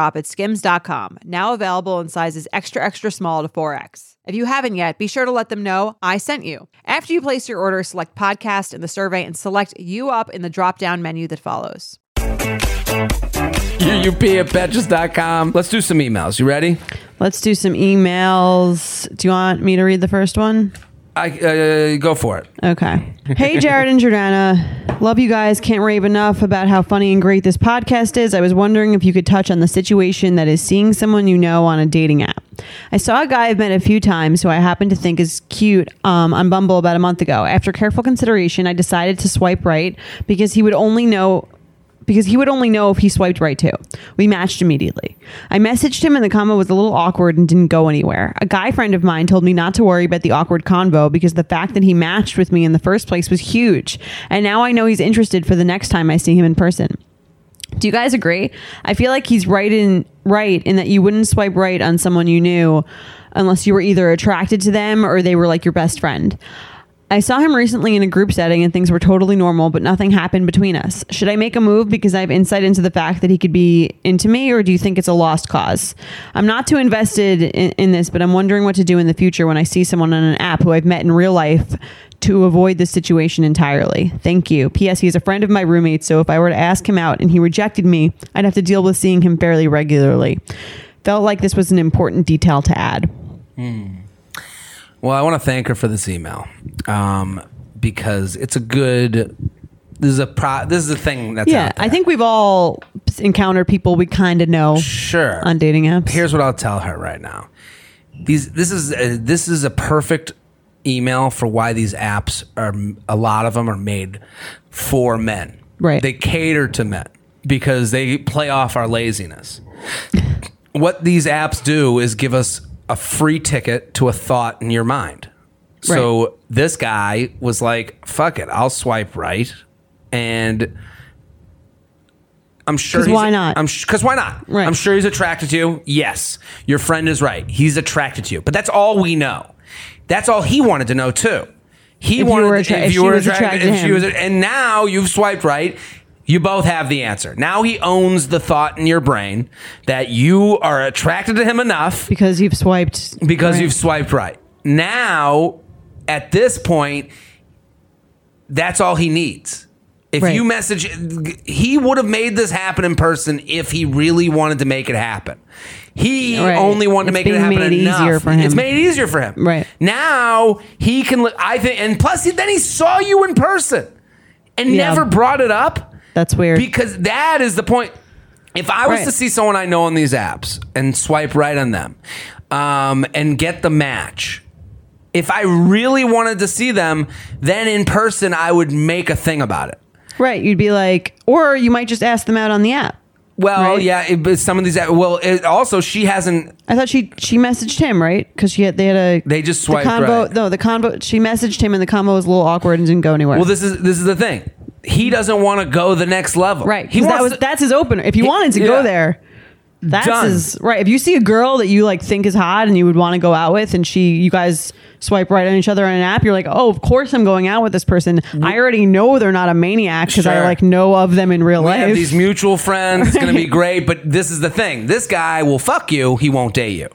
at skims.com, now available in sizes extra, extra small to 4X. If you haven't yet, be sure to let them know I sent you. After you place your order, select podcast in the survey and select U Up in the drop down menu that follows. UUP at betches.com. Let's do some emails. You ready? Let's do some emails. Do you want me to read the first one? I uh, Go for it. Okay. Hey, Jared and Jordana. Love you guys. Can't rave enough about how funny and great this podcast is. I was wondering if you could touch on the situation that is seeing someone you know on a dating app. I saw a guy I've met a few times who I happen to think is cute um, on Bumble about a month ago. After careful consideration, I decided to swipe right because he would only know because he would only know if he swiped right too. We matched immediately. I messaged him and the combo was a little awkward and didn't go anywhere. A guy friend of mine told me not to worry about the awkward convo because the fact that he matched with me in the first place was huge. And now I know he's interested for the next time I see him in person. Do you guys agree? I feel like he's right in right in that you wouldn't swipe right on someone you knew unless you were either attracted to them or they were like your best friend. I saw him recently in a group setting and things were totally normal, but nothing happened between us. Should I make a move because I have insight into the fact that he could be into me, or do you think it's a lost cause? I'm not too invested in, in this, but I'm wondering what to do in the future when I see someone on an app who I've met in real life to avoid this situation entirely. Thank you. P.S. He's a friend of my roommate, so if I were to ask him out and he rejected me, I'd have to deal with seeing him fairly regularly. Felt like this was an important detail to add. Hmm. Well, I want to thank her for this email um, because it's a good. This is a pro. This is a thing that's Yeah. I think we've all encountered people we kind of know sure on dating apps. Here's what I'll tell her right now. These this is a, this is a perfect email for why these apps are a lot of them are made for men. Right. They cater to men because they play off our laziness. what these apps do is give us a free ticket to a thought in your mind. So this guy was like, "Fuck it, I'll swipe right," and I'm sure why not? I'm because why not? Right. I'm sure he's attracted to you. Yes, your friend is right. He's attracted to you, but that's all we know. That's all he wanted to know too. He If wanted to- attra- if you were attracted, if she him. was, and now you've swiped right. You both have the answer. Now he owns the thought in your brain that you are attracted to him enough because you've swiped because right. you've swiped right. Now, at this point, that's all he needs. If Right. you message, he would have made this happen in person if he really wanted to make it happen. He Right. only wanted to It's make it happen made enough. easier for him. It's made it easier for him. Right. now, he can. I think, and plus, then he saw you in person and Yeah. never brought it up That's weird. because that is the point. If I was Right. to see someone I know on these apps and swipe right on them, um, and get the match, if I really wanted to see them, then in person I would make a thing about it. right. You'd be like, or you might just ask them out on the app. Well, Right. yeah, it, but some of these. Well, it, also she hasn't. I thought she she messaged him right because she had they had a They just the convo. right. No, the convo. She messaged him and the convo was a little awkward and didn't go anywhere. Well, this is this is the thing. He doesn't want to go the next level. right. He that was to- that's his opener. If he He- wanted to yeah. go there. That's Done. his right. If you see a girl that you like think is hot and you would want to go out with, and she, you guys swipe right on each other on an app, you're like, oh, of course I'm going out with this person. I already know they're not a maniac because I Sure. like know of them in real We life. have these mutual friends. It's going to be great. But this is the thing this guy will fuck you, he won't date you.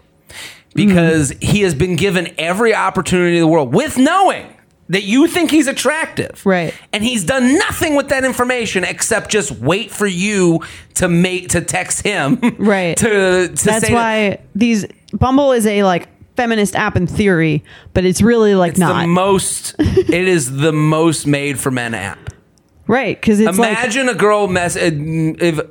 Because Mm-hmm. he has been given every opportunity in the world with knowing that you think he's attractive. Right. And he's done nothing with that information except just wait for you to make to text him. Right. To, to That's say that- why these Bumble is a like feminist app in theory, but it's really like it's not the most it is the most made for men app. Right because it's like Imagine a girl mess uh, if, if,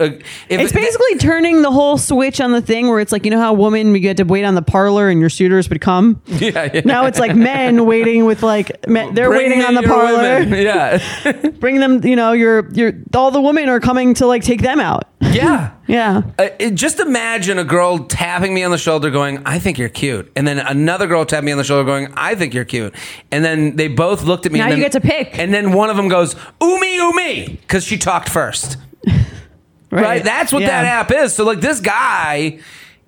if it's basically turning the whole switch on the thing where it's like you know how women we get to wait on the parlor and your suitors would come. yeah, yeah. Now it's like men waiting with like men, they're Bring waiting on the parlor. women. Yeah. Bring them, you know, your your all the women are coming to like take them out. Yeah. Yeah. Uh, it- just imagine a girl tapping me on the shoulder going, I think you're cute. And then another girl tapping me on the shoulder going, I think you're cute. And then they both looked at me. Now and then, you get to pick. And then one of them goes, Umi, Umi, because she talked first. Right. That's what Yeah. that app is. So, like, this guy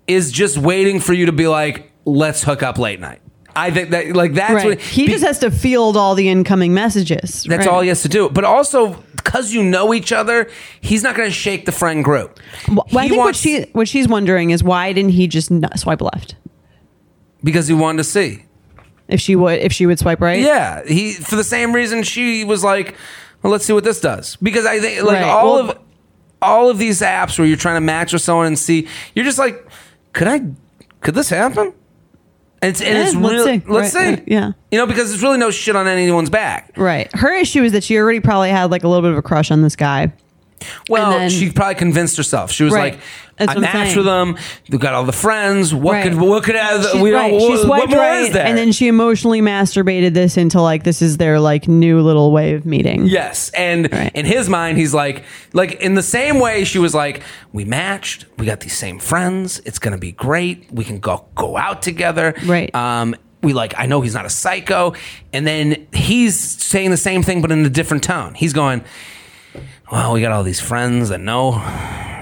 is just waiting for you to be like, let's hook up late night. I think that, like, that's Right. what he be- just has to field all the incoming messages. That's right? all he has to do. But also, because you know each other, he's not going to shake the friend group. Well, I think what she what she's wondering is why didn't he just swipe left? because he wanted to see. If she would, if she would swipe right. Yeah, he for the same reason she was like, well, let's see what this does because I think like Right. all Well- of all of these apps where you're trying to match with someone and see, you're just like, could I, could this happen? And it's, and Eh, it's let's really, see. let's see, right, yeah. you know, because it's really no shit on anyone's back. Right. Her issue is that she already probably had like a little bit of a crush on this guy. Well, then- she probably convinced herself. She was Right. like, That's I matched with them. They've got all the friends. What Right. could what could have? She, we right. What, she what more right, is there? and then she emotionally masturbated this into like this is their like new little way of meeting. Yes, and Right. in his mind, he's like, like in the same way she was like, we matched, we got these same friends, it's gonna be great, we can go go out together, Right. Um, we like, I know he's not a psycho, and then he's saying the same thing but in a different tone. He's going, well, we got all these friends that know.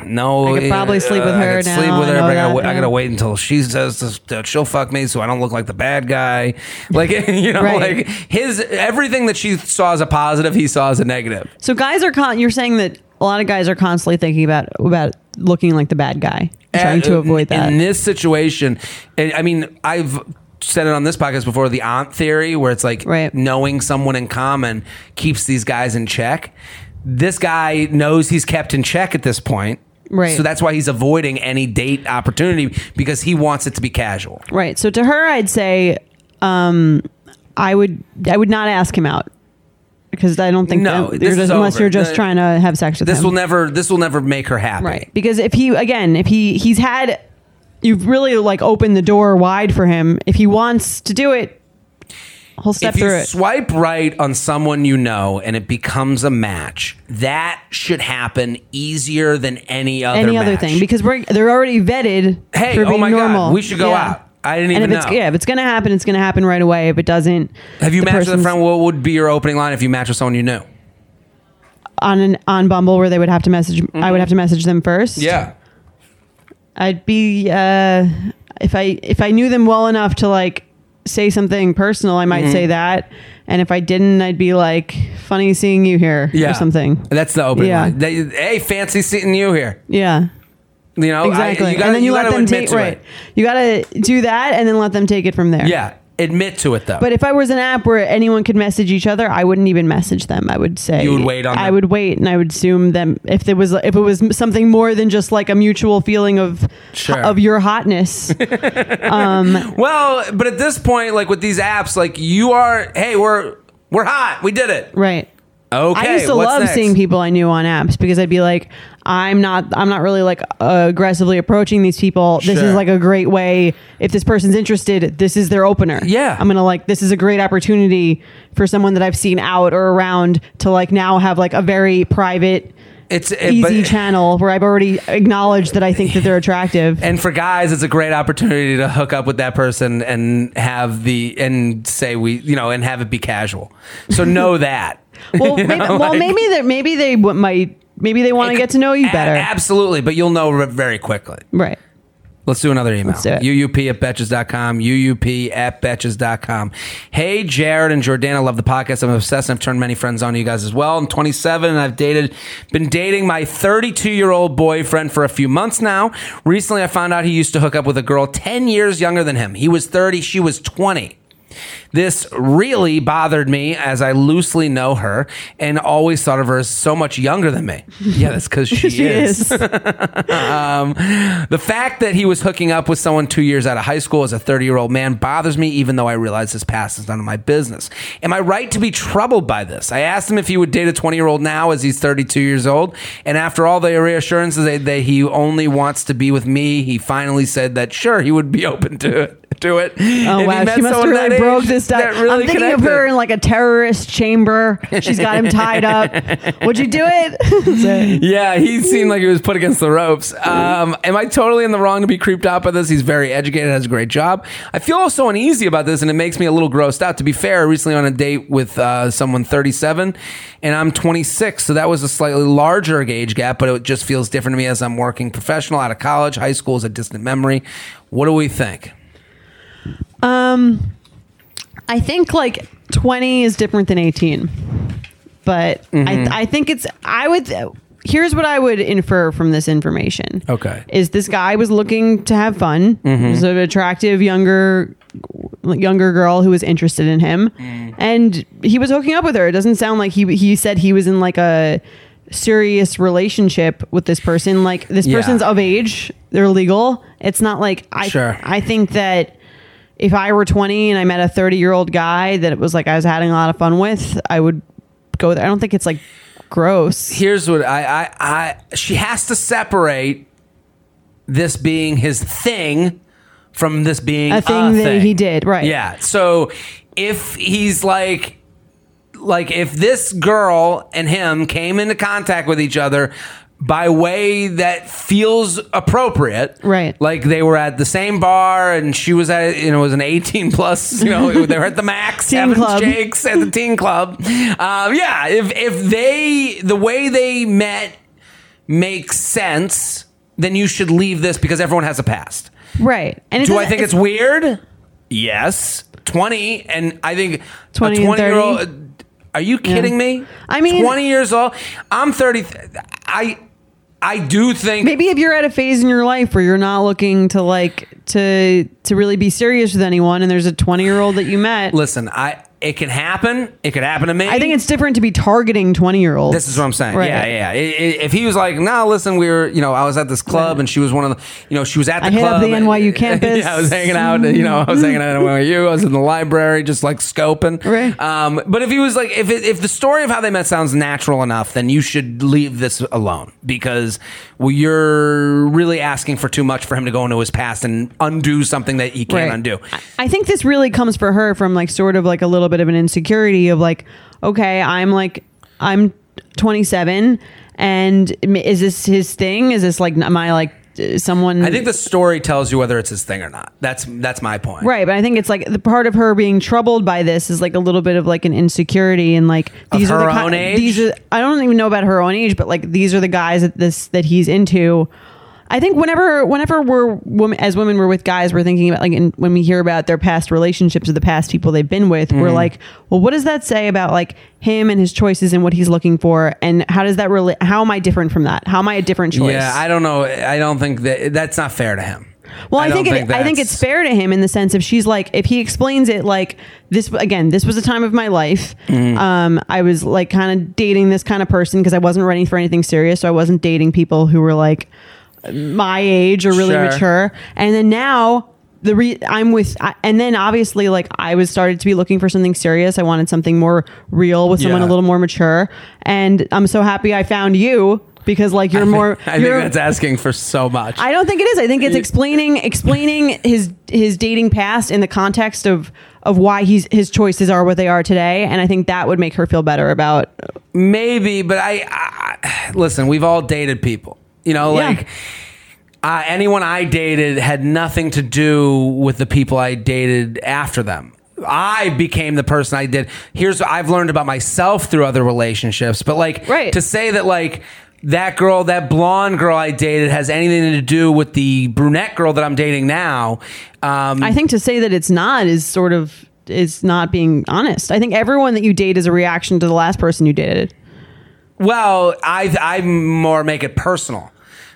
No, I could probably sleep with her I could now, Sleep with I her, know but I gotta, that wait, I now. gotta wait until she says this, that she'll fuck me, so I don't look like the bad guy. Like you know, Right. like his everything that she saw as a positive, he saw as a negative. So guys are con- you're saying that a lot of guys are constantly thinking about about looking like the bad guy, trying to Uh, avoid that. In this situation, and I mean, I've said it on this podcast before the aunt theory, where it's like Right. knowing someone in common keeps these guys in check. This guy knows he's kept in check at this point. Right. So that's why he's avoiding any date opportunity because he wants it to be casual. right. So to her, I'd say, um, I would I would not ask him out because I don't think No, that this you're is just, unless over. you're just The- trying to have sex with This him. will never this will never make her happy. Right. Because if he again, if he he's had you've really like opened the door wide for him. If he wants to do it, he'll step if you it. swipe right on someone you know and it becomes a match, that should happen easier than any other Any other match. thing because we're they're already vetted Hey, for oh being my God, we should go out. I didn't and even if it's, know. Yeah, if it's gonna happen, it's gonna happen right away. If it doesn't, Have you matched with a friend? What would be your opening line if you match with someone you knew? on an on Bumble where they would have to message? I would have to message them first. Mm-hmm. Yeah. I'd be uh, if I if I knew them well enough to like say something personal, I might Mm-hmm. say that. And if I didn't, I'd be like, "Funny seeing you here," Yeah. or something. That's the opening Yeah. line. They- hey, fancy seeing you here. Yeah, You know, I- exactly. you gotta, and then you, you let gotta them take right. it. You got to do that, and then let them take it from there. Yeah. Admit to it though. But if I was an app where anyone could message each other, I wouldn't even message them. I would say You would wait on I them? would wait, and I would assume them if there was if it was something more than just like a mutual feeling of Sure. of your hotness. Um, well, but at this point, like with these apps, like you are, hey, we're we're hot. We did it. right. Okay. I used to love next? seeing people I knew on apps because I'd be like, I'm not, I'm not really like uh, aggressively approaching these people. This Sure. is like a great way. If this person's interested, this is their opener. Yeah. I'm gonna like, this is a great opportunity for someone that I've seen out or around to like now have like a very private, It's it, easy but- channel where I've already acknowledged that I think that they're attractive. And for guys, it's a great opportunity to hook up with that person and have the and say we, you know, and have it be casual. So know that. well, maybe, know, well, maybe they, maybe they w- might, maybe they want to get to know you better. absolutely, but you'll know very quickly. right. Let's do another email. Let's do it. UUP at betches.com. UUP at betches.com. Hey, Jared and Jordana, I love the podcast. I'm obsessed. I've turned many friends on to you guys as well. I'm 27 and I've dated, been dating my 32 year old boyfriend for a few months now. Recently, I found out he used to hook up with a girl 10 years younger than him. He was 30, she was 20. This really bothered me as I loosely know her and always thought of her as so much younger than me. Yeah, that's because she, She is. um, the fact that he was hooking up with someone two years out of high school as a 30 year old man bothers me, even though I realize his past is none of my business. Am I right to be troubled by this? I asked him if he would date a 20 year old now as he's 32 years old. And after all the reassurances that, that he only wants to be with me, he finally said that sure, he would be open to it. To it. Oh wow, she must have really broke this down. I'm thinking of her in like a terrorist chamber. She's got him tied up. Would you do it? Yeah, he seemed like he was put against the ropes. Um, am I totally in the wrong to be creeped out by this? He's very educated, has a great job. I feel so uneasy about this, and it makes me a little grossed out. To be fair, recently on a date with uh, someone 37, and I'm 26, so that was a slightly larger age gap, but it just feels different to me as I'm working professional out of college. High school is a distant memory. What do we think? I think like 20 is different than 18, but Mm-hmm. I, I think it's. I would. Here's what I would infer from this information. Okay. Is this guy was looking to have fun? Mm-hmm. He's an attractive younger younger girl who was interested in him, Mm. and he was hooking up with her. It doesn't sound like he he said he was in like a serious relationship with this person. Like this Yeah. person's of age, they're legal. It's not like I. Sure. I think that if I were 20 and I met a 30 year old guy that it was like I was having a lot of fun with, I would go there. I don't think it's like gross. Here's what I, I, I, she has to separate this being his thing from this being A thing that he did, right. Yeah. So if he's like, like if this girl and him came into contact with each other by way that feels appropriate Right. like they were at the same bar and she was at you know it was an 18 plus you know they were at the max Teen club. shakes at the teen club um, yeah if if they the way they met makes sense then you should leave this because everyone has a past Right. And it do I doesn't- think it's weird? Yes. 20 and I think 20 a and 20 year old Are you kidding me? I mean- 20 years old. I'm 30 I I do think maybe if you're at a phase in your life where you're not looking to like to to really be serious with anyone and there's a 20 year old that you met listen, I it can happen. It could happen to me. i think it's different to be targeting 20 year olds This is what I'm saying. Right. Yeah, yeah. I- I- If he was like, "No, listen, we were, you know, I was at this club and she was one of the, you know, she was at the I hit club. up the NYU campus. yeah, I was hanging out. You know, I was hanging out at NYU. I was in the library, just like scoping. Right. Um, but if he was like, if it, if the story of how they met sounds natural enough, then you should leave this alone because well, you're really asking for too much for him to go into his past and undo something that he can't Right. undo. I- I think this really comes for her from like sort of like a little bit of an insecurity of like, okay, I'm like, I'm 27, and is this his thing? Is this like, am I like someone? I think the story tells you whether it's his thing or not. That's that's my point. Right, but I think it's like the part of her being troubled by this is like a little bit of like an insecurity and like Of these are her the ki- own age? These are I don't even know about her own age, but like these are the guys that this that he's into. I think whenever whenever we're women as women we're with guys, we're thinking about like in, when we hear about their past relationships or the past people they've been with, we're Mm-hmm. like, well, what does that say about like him and his choices and what he's looking for, and how does that really? How am I different from that? How am I a different choice? Yeah, I don't know. I don't think that that's not fair to him. Well, I, don't think, it, I think it's fair to him in the sense if she's like, if he explains it like this again, this was a time of my life. Mm-hmm. Um, I was like kind of dating this kind of person because I wasn't ready for anything serious, so I wasn't dating people who were like my age or really Sure. mature. And then now the re- I'm with, I, and then obviously like I was started to be looking for something serious. I wanted something more real with someone Yeah. a little more mature, and I'm so happy I found you. Because like you're more, I think you're, that's asking for so much. I don't think it is. I think it's explaining explaining his his dating past in the context of of why he's his choices are what they are today, and I think that would make her feel better about. Maybe, but I, I listen. We've all dated people. You know, Yeah. like uh, anyone I dated had nothing to do with the people I dated after them. I became the person I did. Here's what I've learned about myself through other relationships. But like Right. to say that like that girl, that blonde girl I dated has anything to do with the brunette girl that I'm dating now. Um, I think to say that it's not is sort of is not being honest. I think everyone that you date is a reaction to the last person you dated. Well, I I more make it personal.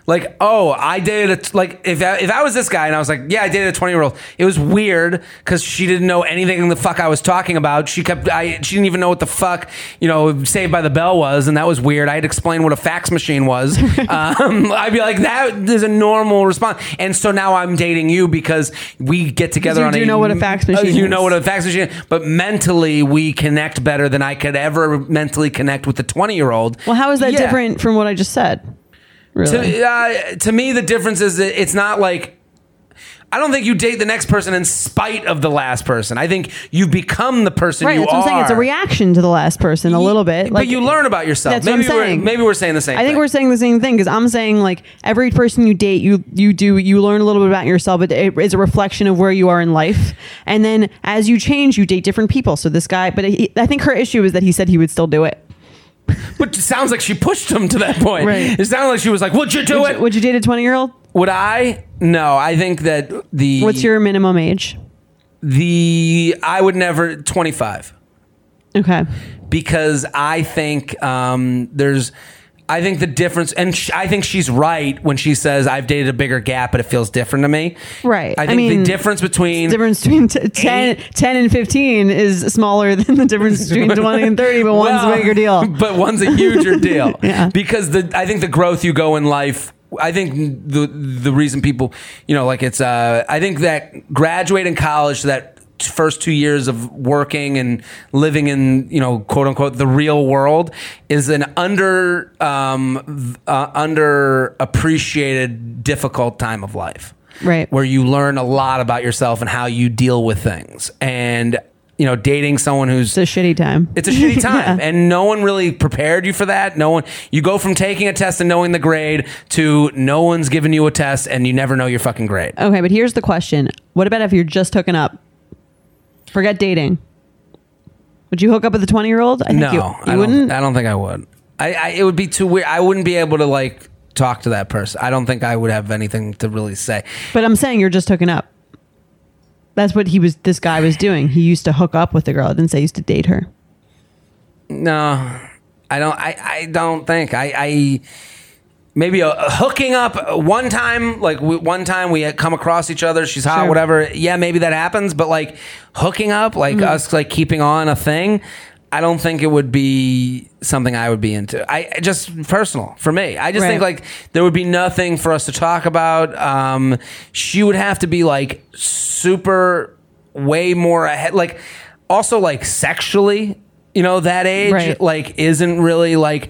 Like, oh, I dated a like if I, if I was this guy and I was like, yeah, I dated a twenty year old. It was weird because she didn't know anything the fuck I was talking about. She kept I she didn't even know what the fuck you know Saved by the Bell was, and that was weird. I had to explain what a fax machine was. um, I'd be like, that is a normal response. And so now I'm dating you because we get together you on do a know what a fax uh, machine You is. know what a fax machine, Is, but mentally we connect better than I could ever mentally connect with the twenty year old. Well, how is that Yeah. different from what I just said? Really? To, uh, to me, the difference is that it's not like. I don't think you date the next person in spite of the last person. I think you become the person right, you that's what are. I'm saying. It's a reaction to the last person, a little bit. but you learn about yourself. That's maybe what I'm we're saying. maybe we're saying the same. I think thing. we're saying the same thing because I'm saying like every person you date, you you do you learn a little bit about yourself. It, it is a reflection of where you are in life, and then as you change, you date different people. So this guy, but he, I think her issue is that he said he would still do it. But it sounds like she pushed him to that point. Right. It sounded like she was like, "Would you do Would it?" you, would you date a 20 year old? Would I? No, I think that the What's your minimum age? the I would never twenty five. Okay. because I think um, there's I think the difference, and sh- I think she's right when she says I've dated a bigger gap, but it feels different to me. Right. I think mean, the difference between The difference between t- 10, 10 and 15 is smaller than the difference between 20 and 30, but one's a bigger deal. But one's a huger deal. Yeah. Because the I think the growth you go in life. I think the the reason people, you know, like it's. Uh, I think that graduating college, that first two years of working and living in, you know, quote unquote, the real world, is an under um, uh, under appreciated, difficult time of life Right. where you learn a lot about yourself and how you deal with things. And you know, dating someone who's It's a shitty time. it's a shitty time, Yeah. and no one really prepared you for that. No one. You go from taking a test and knowing the grade to no one's giving you a test and you never know your fucking grade. Okay, but here's the question. What about if you're just hooking up? Forget dating. Would you hook up with a 20 year old? I think no, you, I you don't. wouldn't. I don't think I would. I, I. It would be too weird. I wouldn't be able to like talk to that person. I don't think I would have anything to really say. But I'm saying you're just hooking up. That's what he was. This guy was doing. He used to hook up with the girl. I didn't say he used to date her. No, I don't. I, I don't think I. I maybe a, a hooking up one time, like we, one time we had come across each other. She's hot, Sure. whatever. Yeah, maybe that happens. But like hooking up, like Mm-hmm. us, like keeping on a thing. I don't think it would be something I would be into. I I just personal for me. I just think Right. like there would be nothing for us to talk about. Um, she would have to be like super, way more ahead. Like also like sexually, you know, that age Right. like isn't really like,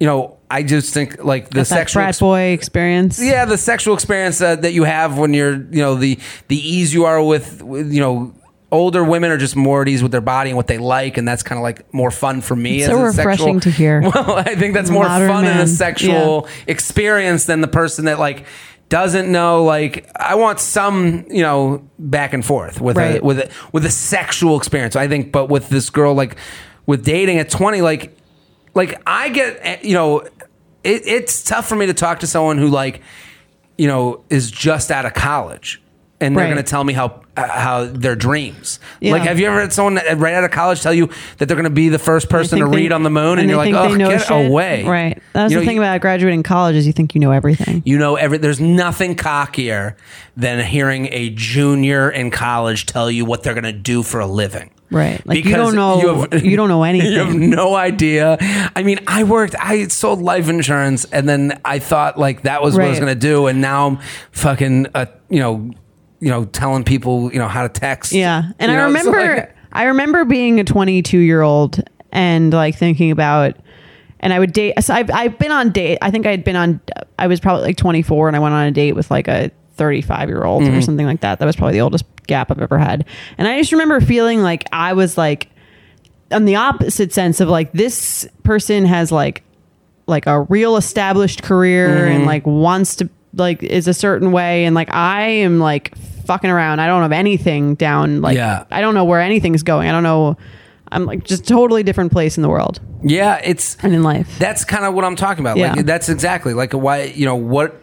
you know. I just think like the That sexual frat ex- boy experience. yeah, the sexual experience uh, that you have when you're, you know, the the ease you are with, with, you know, older women are just more at ease with their body and what they like, and that's kind of like more fun for me. It's as so a refreshing sexual, to hear. Well, I think that's more Modern fun in a man. sexual experience than the person that like doesn't know. Like, I want some, you know, back and forth with a with a with a sexual experience. I think, but with this girl, like with dating at twenty, like like I get eh, you know it, it's tough for me to talk to someone who like you know is just out of college and they're Right. going to tell me how uh, how their dreams Yeah. like have you ever had someone that- right out of college tell you that they're going to be the first person to they- read on the moon and, they you're like oh get shit. away Right. That's You the know, thing you- about graduating college is you think you know everything. you know every there's nothing cockier than hearing a junior in college tell you what they're going to do for a living Right. Like you don't know you, don't know anything. You have no idea. I mean, I worked, I sold life insurance, and then I thought like that was what I was going to do, and now I'm fucking, uh, you know, you know, telling people, you know, how to text. Yeah. And I know, so, remember like, I remember being a 22 year old and like thinking about and I would date so I've, I've been on date I think I had been on I was probably like 24 and I went on a date with like a 35 year old Mm-hmm. or something like that that was probably the oldest gap I've ever had and I just remember feeling like I was like on the opposite sense of like this person has like like a real established career Mm-hmm. and like wants to like is a certain way and like I am like fucking around. I don't have anything down like Yeah. I don't know where anything's going. I don't know I'm like just totally different place in the world yeah, it's and in life. that's kind of what I'm talking about. Yeah. Like that's exactly like why you know what,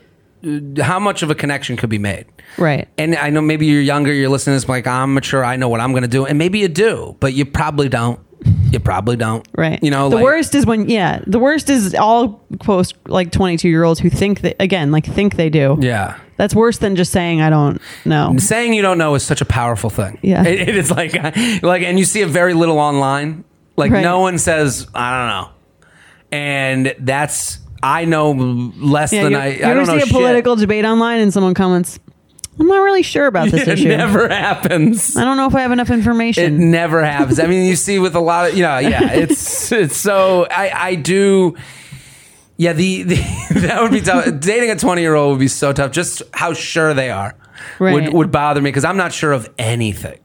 how much of a connection could be made. right. And I know maybe you're younger, you're listening to this like I'm mature, I know what I'm going to do, and maybe you do, but you probably don't. You probably don't. Right. You know, the like- worst is when yeah, the worst is all post like 22 year olds who think that again, like think they do. Yeah. That's worse than just saying I don't know. saying you don't know is such a powerful thing. Yeah. it, it is like like, and you see it very little online. Like Right. no one says I don't know, and that's I know less Yeah, than you, I. you I ever don't know see a shit. political debate online and someone comments, I'm not really sure about this It issue. It never happens. I don't know if I have enough information. It never happens. I mean, you see with a lot of you know, yeah, it's it's so I I do. Yeah, the, the that would be tough. Dating a twenty year old would be so tough. Just how sure they are Right. would would bother me because I'm not sure of anything.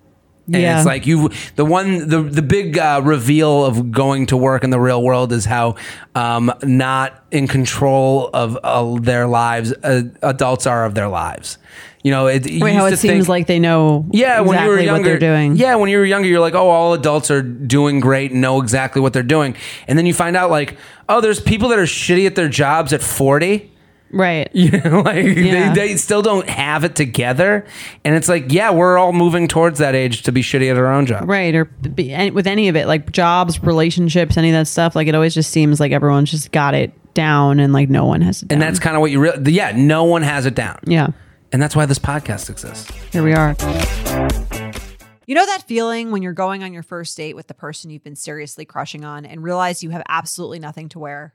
And Yeah. it's like you, the one, the the big uh, reveal of going to work in the real world is how um, not in control of uh, their lives uh, adults are of their lives. You know, it, you Wait, how it to seems like they know yeah, exactly when you were younger, what they're doing. Yeah, when you were younger, you're like, oh, all adults are doing great and know exactly what they're doing, and then you find out like, oh, there's people that are shitty at their jobs at 40. Right. You know, like Yeah. they, they still don't have it together, and it's like, yeah, we're all moving towards that age to be shitty at our own job. Right. Or be, any- with any of it, like jobs, relationships, any of that stuff, like it always just seems like everyone's just got it down and like no one has it down. And that's kind of what you really, yeah, no one has it down. yeah. And that's why this podcast exists. Here we are. You know that feeling when you're going on your first date with the person you've been seriously crushing on and realize you have absolutely nothing to wear?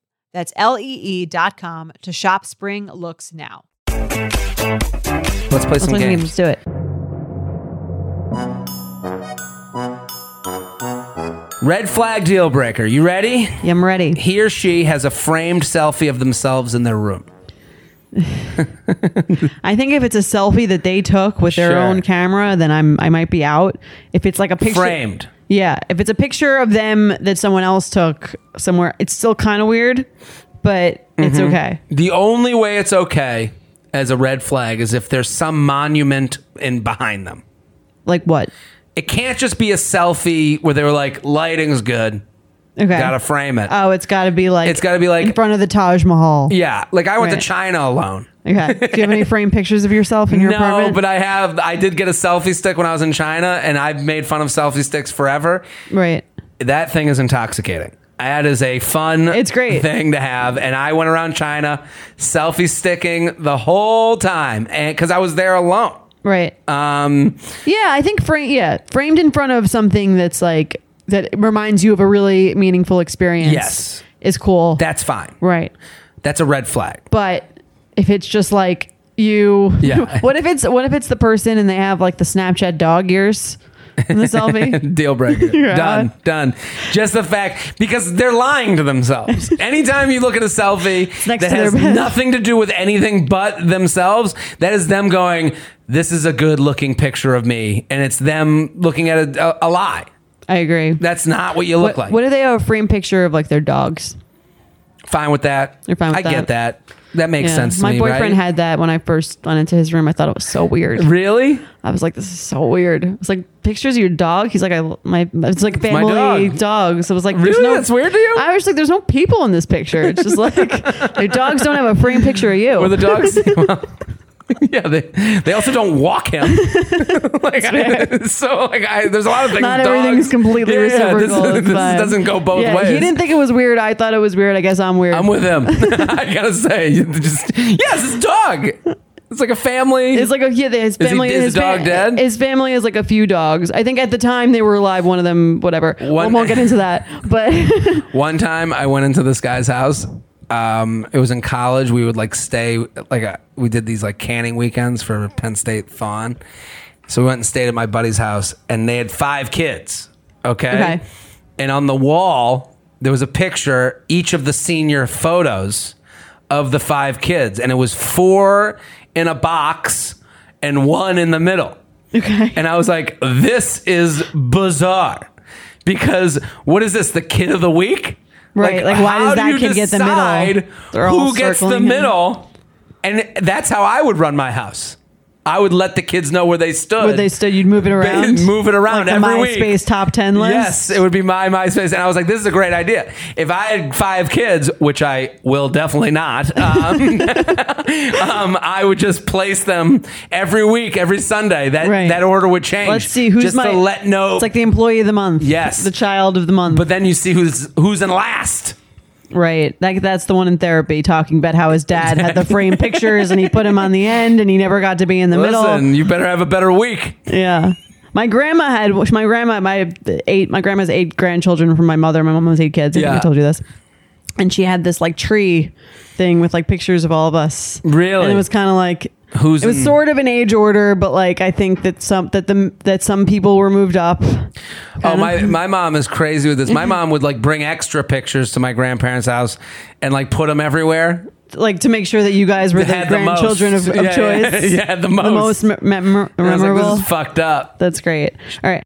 That's lee dot com to shop spring looks now. Let's play some Let's games. Let's do it. Red flag deal breaker. You ready? Yeah, I'm ready. He or she has a framed selfie of themselves in their room. I think if it's a selfie that they took with their Sure. own camera, then I'm I might be out. If it's like a picture, Framed. Yeah. If it's a picture of them that someone else took somewhere, it's still kind of weird, but it's Mm-hmm. okay. The only way it's okay as a red flag is if there's some monument in behind them. Like what? It can't just be a selfie where they were like, lighting's good. Okay. Gotta frame it. oh, it's got to be like It's gotta be like- in front of the Taj Mahal. yeah. Like I went Right. to China alone. Okay. Do you have any framed pictures of yourself in your no, apartment? but I have. I did get a selfie stick when I was in China, and I've made fun of selfie sticks forever. right. That thing is intoxicating. That is a fun It's great. thing to have. And I went around China selfie sticking the whole time and because I was there alone. Right. Um, Yeah, I think frame. Yeah, framed in front of something that's like that reminds you of a really meaningful experience. Yes. is cool. that's fine. right. That's a red flag. But if it's just like you, Yeah. what if it's what if it's the person and they have like the Snapchat dog ears in the selfie? Deal breaker. Yeah. Done. Done. Just the fact because they're lying to themselves. Anytime you look at a selfie that has nothing to do with anything but themselves, that is them going, "This is a good looking picture of me," and it's them looking at a, a, a lie. I agree. That's not what you look What, like. what do they have a frame picture of like their dogs? fine with that. You're fine with I get that. That makes Yeah. sense to My me. boyfriend right? had that when I first went into his room. I thought it was so weird. Really? I was like, this is so weird. It's like pictures of your dog. He's like, I my it's like family dog. dog. So it was like, there's Really? no, That's weird to you? I was like, there's no people in this picture. It's just like your dogs don't have a frame picture of you. Or the dogs? well, yeah, they they also don't walk him. like, I, so like, I, there's a lot of things. Not dogs- everything's completely Yeah, yeah, reciprocal. This, It's this fine. doesn't go both yeah, ways. He didn't think it was weird. I thought it was weird. I guess I'm weird. I'm with him. I gotta say, just yes, it's dog. It's like a family. It's like a yeah, his family. is his the dog dead? His family is like a few dogs. I think at the time they were alive. One of them, whatever. One- we won't get into that. But One time I went into this guy's house. Um, it was in college. We would like stay like a, we did these like canning weekends for Penn State THON. So we went and stayed at my buddy's house, and they had five kids. Okay. Okay. And on the wall there was a picture, each of the senior photos of the five kids, and it was four in a box and one in the middle. okay, And I was like, this is bizarre. Because what is this, the kid of the week? Right, like, why does do that you kid get the middle? Who gets the middle? And that's how I would run my house. I would let the kids know where they stood. where they stood, you'd move it around, Move it around like the every week. Top ten list. Yes, it would be my MySpace, and I was like, "This is a great idea." If I had five kids, which I will definitely not, um, um, I would just place them every week, every Sunday. That Right. that order would change. Let's see who's just my. to let know. It's like the employee of the month. Yes. the child of the month. but then you see who's who's in last. Right. Like that's the one in therapy talking about how his dad had the frame pictures and he put him on the end and he never got to be in the Listen, middle. you better have a better week. Yeah. My grandma had my grandma my eight my grandma's eight grandchildren from my mother. My mom has eight kids. I Yeah. I told you this. and she had this like tree thing with like pictures of all of us. Really? And it was kind of like Who's it was in- sort of an age order, but like I think that some that the that some people were moved up. Oh, my, my mom is crazy with this. My mom would like bring extra pictures to my grandparents' house and like put them everywhere. like to make sure that you guys were the Had the grandchildren of, of Yeah, choice. yeah, yeah, the The most. most me- memor- And I was like, memorable. this is fucked up. That's great. All right.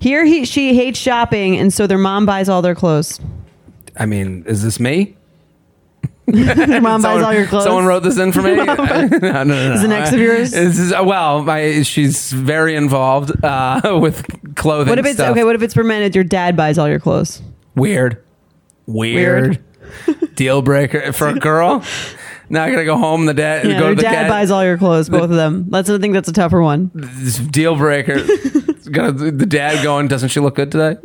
Here he she hates shopping, and so their mom buys all their clothes. I mean, is this me? Their mom buys all your clothes. Someone wrote this in for me. no, no, no. Is an ex of yours? This is, well, my she's very involved uh, with clothing. What if it's stuff. okay? What if it's for men? It's your dad buys all your clothes. Weird. Weird. Deal breaker for a girl. Now I gotta go home. The dad Yeah, go your to the dad buys all your clothes, both of them. That's I think that's a tougher one. this deal breaker. The dad going. Doesn't she look good today?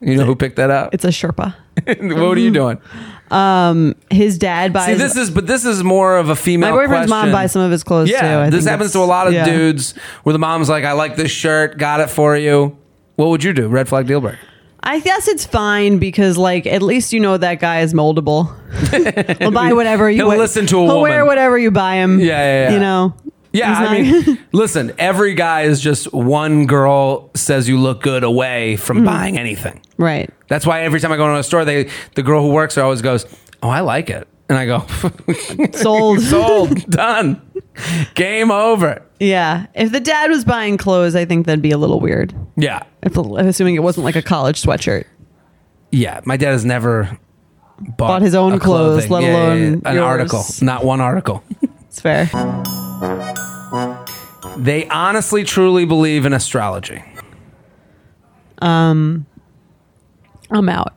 You know who picked that up? It's a Sherpa. what are you doing? Um, his dad buys. See, this is but this is more of a female. my boyfriend's mom question. buys some of his clothes too. Yeah, I this think happens to a lot of yeah. dudes where the mom's like, "I like this shirt, got it for you." What would you do? Red flag deal breaker. I guess it's fine because, like, at least you know that guy is moldable. He'll buy whatever you. He'll listen to a He'll wear whatever you buy him. Yeah, yeah, yeah. You know. Yeah, I mean, listen, every guy is just one girl says you look good away from Mm-hmm. buying anything. right. That's why every time I go into a store, they the girl who works there always goes, "Oh, I like it," and I go, Sold. "Sold, done, game over." Yeah. If the dad was buying clothes, I think that'd be a little weird. Yeah, If, assuming it wasn't like a college sweatshirt. yeah. My dad has never bought, Bought his own a clothes, let alone an yours. article, not one article. It's fair. They honestly, truly believe in astrology. Um, I'm out.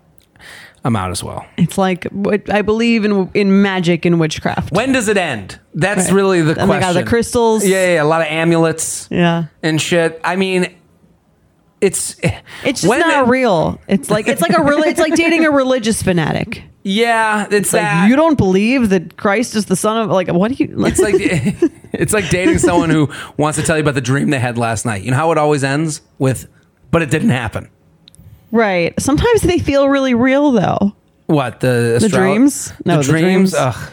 I'm out as well. It's like what I believe in in magic and witchcraft. When does it end? That's Right. really the they question. got the crystals. Yeah, yeah, yeah, a lot of amulets Yeah. and shit. I mean, it's It's just not it- real. It's like it's like a it's like dating a religious fanatic. Yeah, it's, It's like you don't believe that Christ is the son of like what do you It's like it's like dating someone who wants to tell you about the dream they had last night. You know how it always ends with, but it didn't happen. right. Sometimes they feel really real though. What the The astro- dreams? No, the the dreams. dreams. Ugh.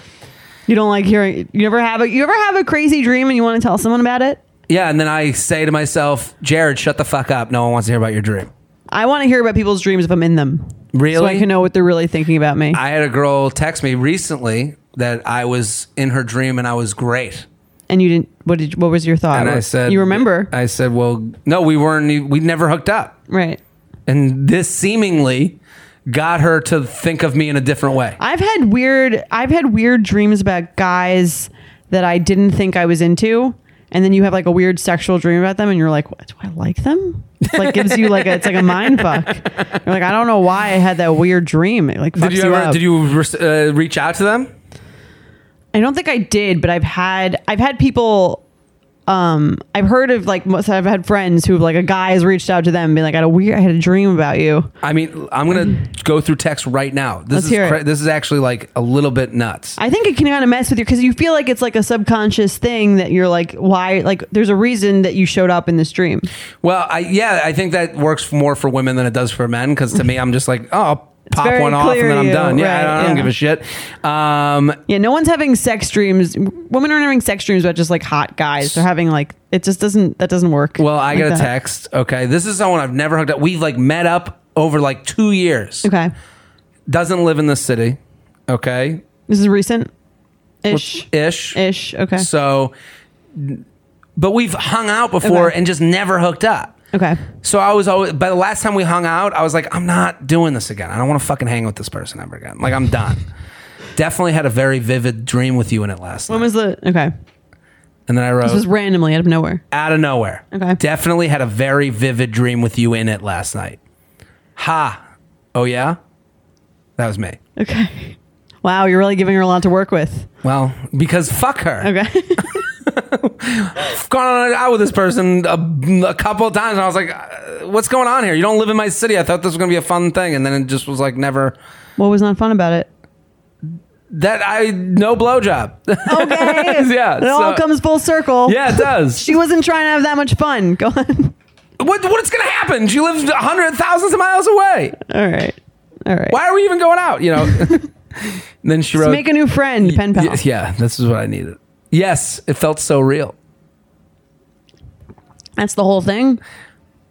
You don't like hearing. You ever have a you ever have a crazy dream and you want to tell someone about it? Yeah, and then I say to myself, Jared, shut the fuck up. No one wants to hear about your dream. I want to hear about people's dreams if I'm in them. Really? So I can know what they're really thinking about me. I had a girl text me recently that I was in her dream and I was great. and you didn't. What did? What was your thought? And I said, you remember, I said, well, no, we weren't. We never hooked up. right? And this seemingly got her to think of me in a different way. I've had weird. I've had weird dreams about guys that I didn't think I was into, and then you have like a weird sexual dream about them, and you're like, what, "Do I like them?" It's like gives you like a, it's like a mind fuck. You're like, I don't know why I had that weird dream. It like Did you ever? up. Did you uh, reach out to them? I don't think I did, but I've had I've had people. Um, I've heard of like most. I've had friends who like a guy has reached out to them and been like, "I had a weird. I had a dream about you." I mean, I'm gonna go through text right now. This Let's is hear it. this is actually like a little bit nuts. I think it can kind of mess with you because you feel like it's like a subconscious thing that you're like, why? Like, there's a reason that you showed up in this dream. Well, I yeah, I think that works more for women than it does for men because to me, I'm just like, oh, I'll pop one off and then I'm you, done. Yeah, I don't, I don't give a shit. Um, Yeah, no one's having sex dreams. Women aren't having sex dreams about just like hot guys. They're having like it just doesn't that doesn't work. well, I like get a that. text. Okay, this is someone I've never hooked up. We've like met up over like two years. Okay, Doesn't live in the city. Okay, this is recent, ish, ish. ish. Okay, So, but we've hung out before Okay. and just never hooked up. Okay. So I was always, by the last time we hung out, I was like, I'm not doing this again. I don't want to fucking hang with this person ever again. Like, I'm done. Definitely had a very vivid dream with you in it last night. When night. was the okay? And then I wrote, This was randomly out of nowhere. out of nowhere. Okay. Definitely had a very vivid dream with you in it last night. Ha. Oh, yeah? That was me. Okay. Wow, you're really giving her a lot to work with. Well, because fuck her. Okay. I've gone out with this person a, a couple of times, and I was like, uh, "What's going on here? You don't live in my city. I thought this was going to be a fun thing, and then it just was like never." what was not fun about it? That I no blowjob. Okay. yeah, It all comes full circle. Yeah, it does. She wasn't trying to have that much fun. Go on. What, what's going to happen? She lives hundred thousands of miles away. All right. All right. Why are we even going out? You know. then she Let's wrote, make a new friend, pen pal. Yeah, this is what I needed. Yes, it felt so real. That's the whole thing.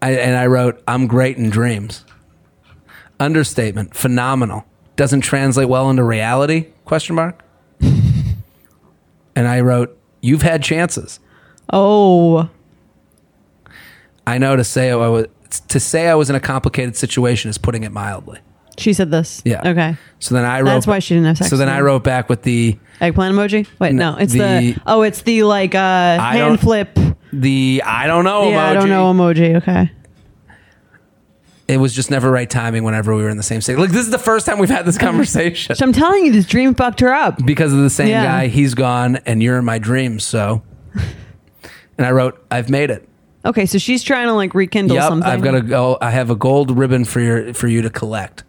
I, and I wrote, I'm great in dreams. Understatement, phenomenal. Doesn't translate well into reality? Question mark. and I wrote, You've had chances. Oh, I know to say I was to say I was in a complicated situation is putting it mildly. She said this. Yeah. Okay. So then I wrote. That's why she didn't have sex So then I wrote back with the Eggplant emoji. Wait, no, it's the, the- oh, it's the like uh hand flip. the I don't know Yeah, emoji. I don't know emoji. Okay. It was just never right timing whenever we were in the same state. Like this is the first time we've had this conversation. So I'm telling you, this dream fucked her up. because of the same Yeah. guy. He's gone, and you're in my dreams. So, and I wrote, "I've made it. Okay, so she's trying to like rekindle yep, something. I've got to go. I have a gold ribbon for your for you to collect."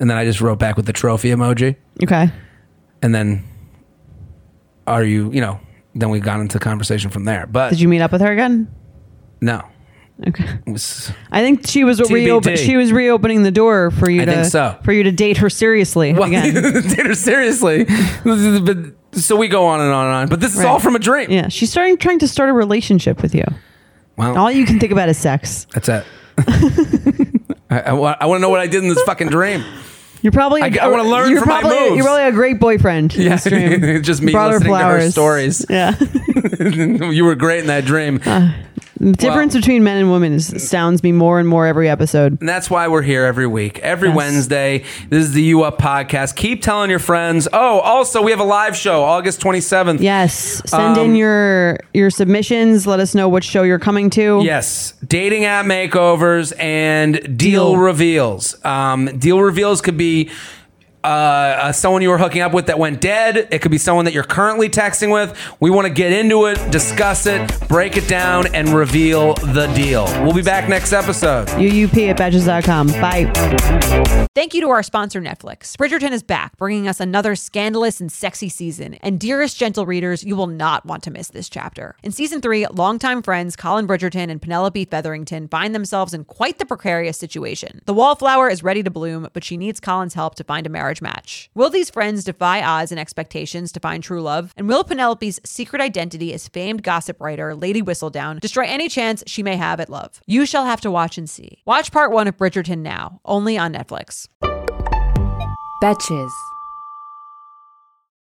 And then I just wrote back with the trophy emoji. Okay. And then, are you? You know. Then we got into conversation from there. But Did you meet up with her again? no, Okay. it was I think she was TBD. reopen. She was reopening the door for you I to think so. for you to date her seriously well, again. did her seriously. but so we go on and on and on. But this is Right. all from a dream. Yeah, she's starting trying to start a relationship with you. Well, All you can think about is sex. that's it. I, I, wa- I want to know what I did in this fucking dream. You're probably. I- I wanna learn you're from my probably, moves. You're probably a great boyfriend. in Yeah, this dream. just me Brought her listening to her stories. Yeah. you were great in that dream. Uh, the difference between men and women is, astounds me more and more every episode. And that's why we're here every week, every Yes. Wednesday. This is the U Up podcast. Keep telling your friends. Oh, also, we have a live show August 27th. Yes. Send Um, in your your submissions. Let us know what show you're coming to. Yes, dating app makeovers and deal, Deal. reveals. Um, deal reveals could be uh, uh, someone you were hooking up with that went dead. It could be someone that you're currently texting with. We want to get into it, discuss it, break it down, and reveal the deal. We'll be back next episode. UUP at betches.com. Bye. Thank you to our sponsor, Netflix. Bridgerton is back, bringing us another scandalous and sexy season. And dearest gentle readers, you will not want to miss this chapter. In season three, longtime friends Colin Bridgerton and Penelope Featherington find themselves in quite the precarious situation. The wallflower is ready to bloom, but she needs Colin's help to find a marriage match. Will these friends defy odds and expectations to find true love? And will Penelope's secret identity as famed gossip writer Lady Whistledown destroy any chance she may have at love? You shall have to watch and see. Watch part one of Bridgerton now, only on Netflix. Betches.